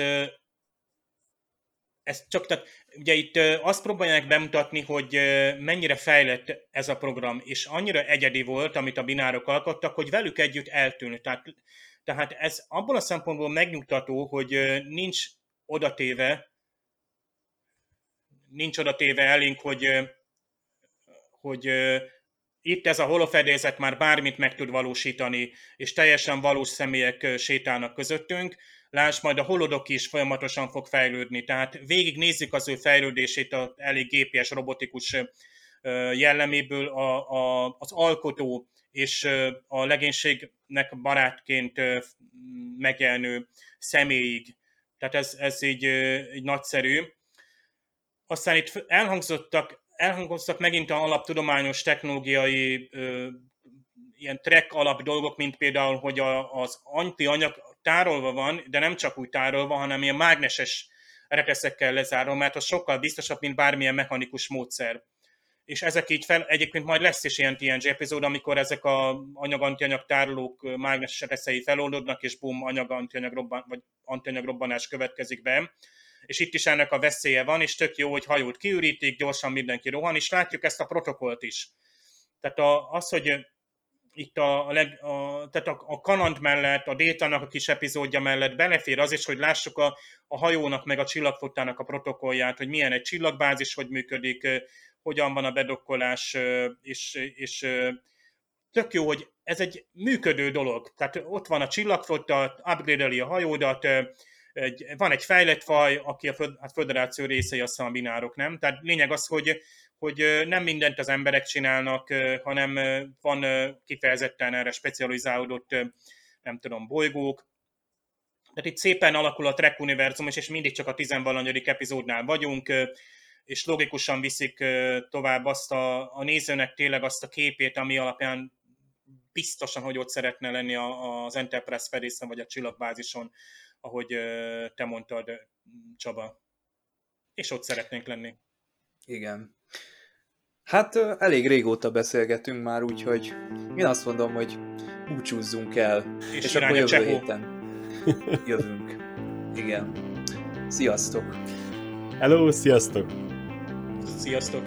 ez csak, tehát ugye itt azt próbálják bemutatni, hogy mennyire fejlett ez a program, és annyira egyedi volt, amit a binárok alkottak, hogy velük együtt eltűnt. Tehát, tehát ez abból a szempontból megnyugtató, hogy nincs odatéve, nincs odatéve elénk, hogy, hogy itt ez a holofedézet már bármit meg tud valósítani, és teljesen valós személyek sétálnak közöttünk, Lásd, majd a holodok is folyamatosan fog fejlődni, tehát végig nézzük az ő fejlődését a elég gépies, robotikus jelleméből a, a, az alkotó és a legénységnek barátként megjelenő személyig. Tehát ez, ez így, így nagyszerű. Aztán itt elhangzottak, elhangzottak megint a alaptudományos technológiai ilyen track alap dolgok, mint például, hogy a, az antianyag, tárolva van, de nem csak úgy tárolva, hanem ilyen mágneses rekeszekkel lezárva, mert az sokkal biztosabb, mint bármilyen mechanikus módszer. És ezek így fel, egyébként majd lesz is ilyen TNG epizód, amikor ezek a anyag-antianyag tárolók mágneses rekeszei feloldódnak, és bum, anyag-antianyag robban, vagy antianyag robbanás következik be. És itt is ennek a veszélye van, és tök jó, hogy hajót kiürítik, gyorsan mindenki rohan, és látjuk ezt a protokollt is. Tehát a, az, hogy itt a, a, leg, a, tehát a, a kaland mellett, a détának a kis epizódja mellett belefér az is, hogy lássuk a, a hajónak meg a csillagfotának a protokollját, hogy milyen egy csillagbázis, hogy működik, hogyan van a bedokkolás, és, és tök jó, hogy ez egy működő dolog. Tehát ott van a csillagflotta, upgrade a hajódat, egy, van egy fejlett faj, aki a föd, hát föderáció részei, azt a binárok, nem? Tehát lényeg az, hogy, hogy nem mindent az emberek csinálnak, hanem van kifejezetten erre specializálódott, nem tudom, bolygók. Tehát itt szépen alakul a Trek univerzum, és mindig csak a tizenvalanyadik epizódnál vagyunk, és logikusan viszik tovább azt a, a nézőnek tényleg azt a képét, ami alapján biztosan, hogy ott szeretne lenni az Enterprise fedészen, vagy a csillagbázison, ahogy te mondtad, Csaba. És ott szeretnénk lenni. Igen. Hát elég régóta beszélgetünk már, úgyhogy én azt mondom, hogy búcsúzzunk el, és, és akkor jövő héten jövünk. Igen. Sziasztok! Hello, sziasztok! Sziasztok!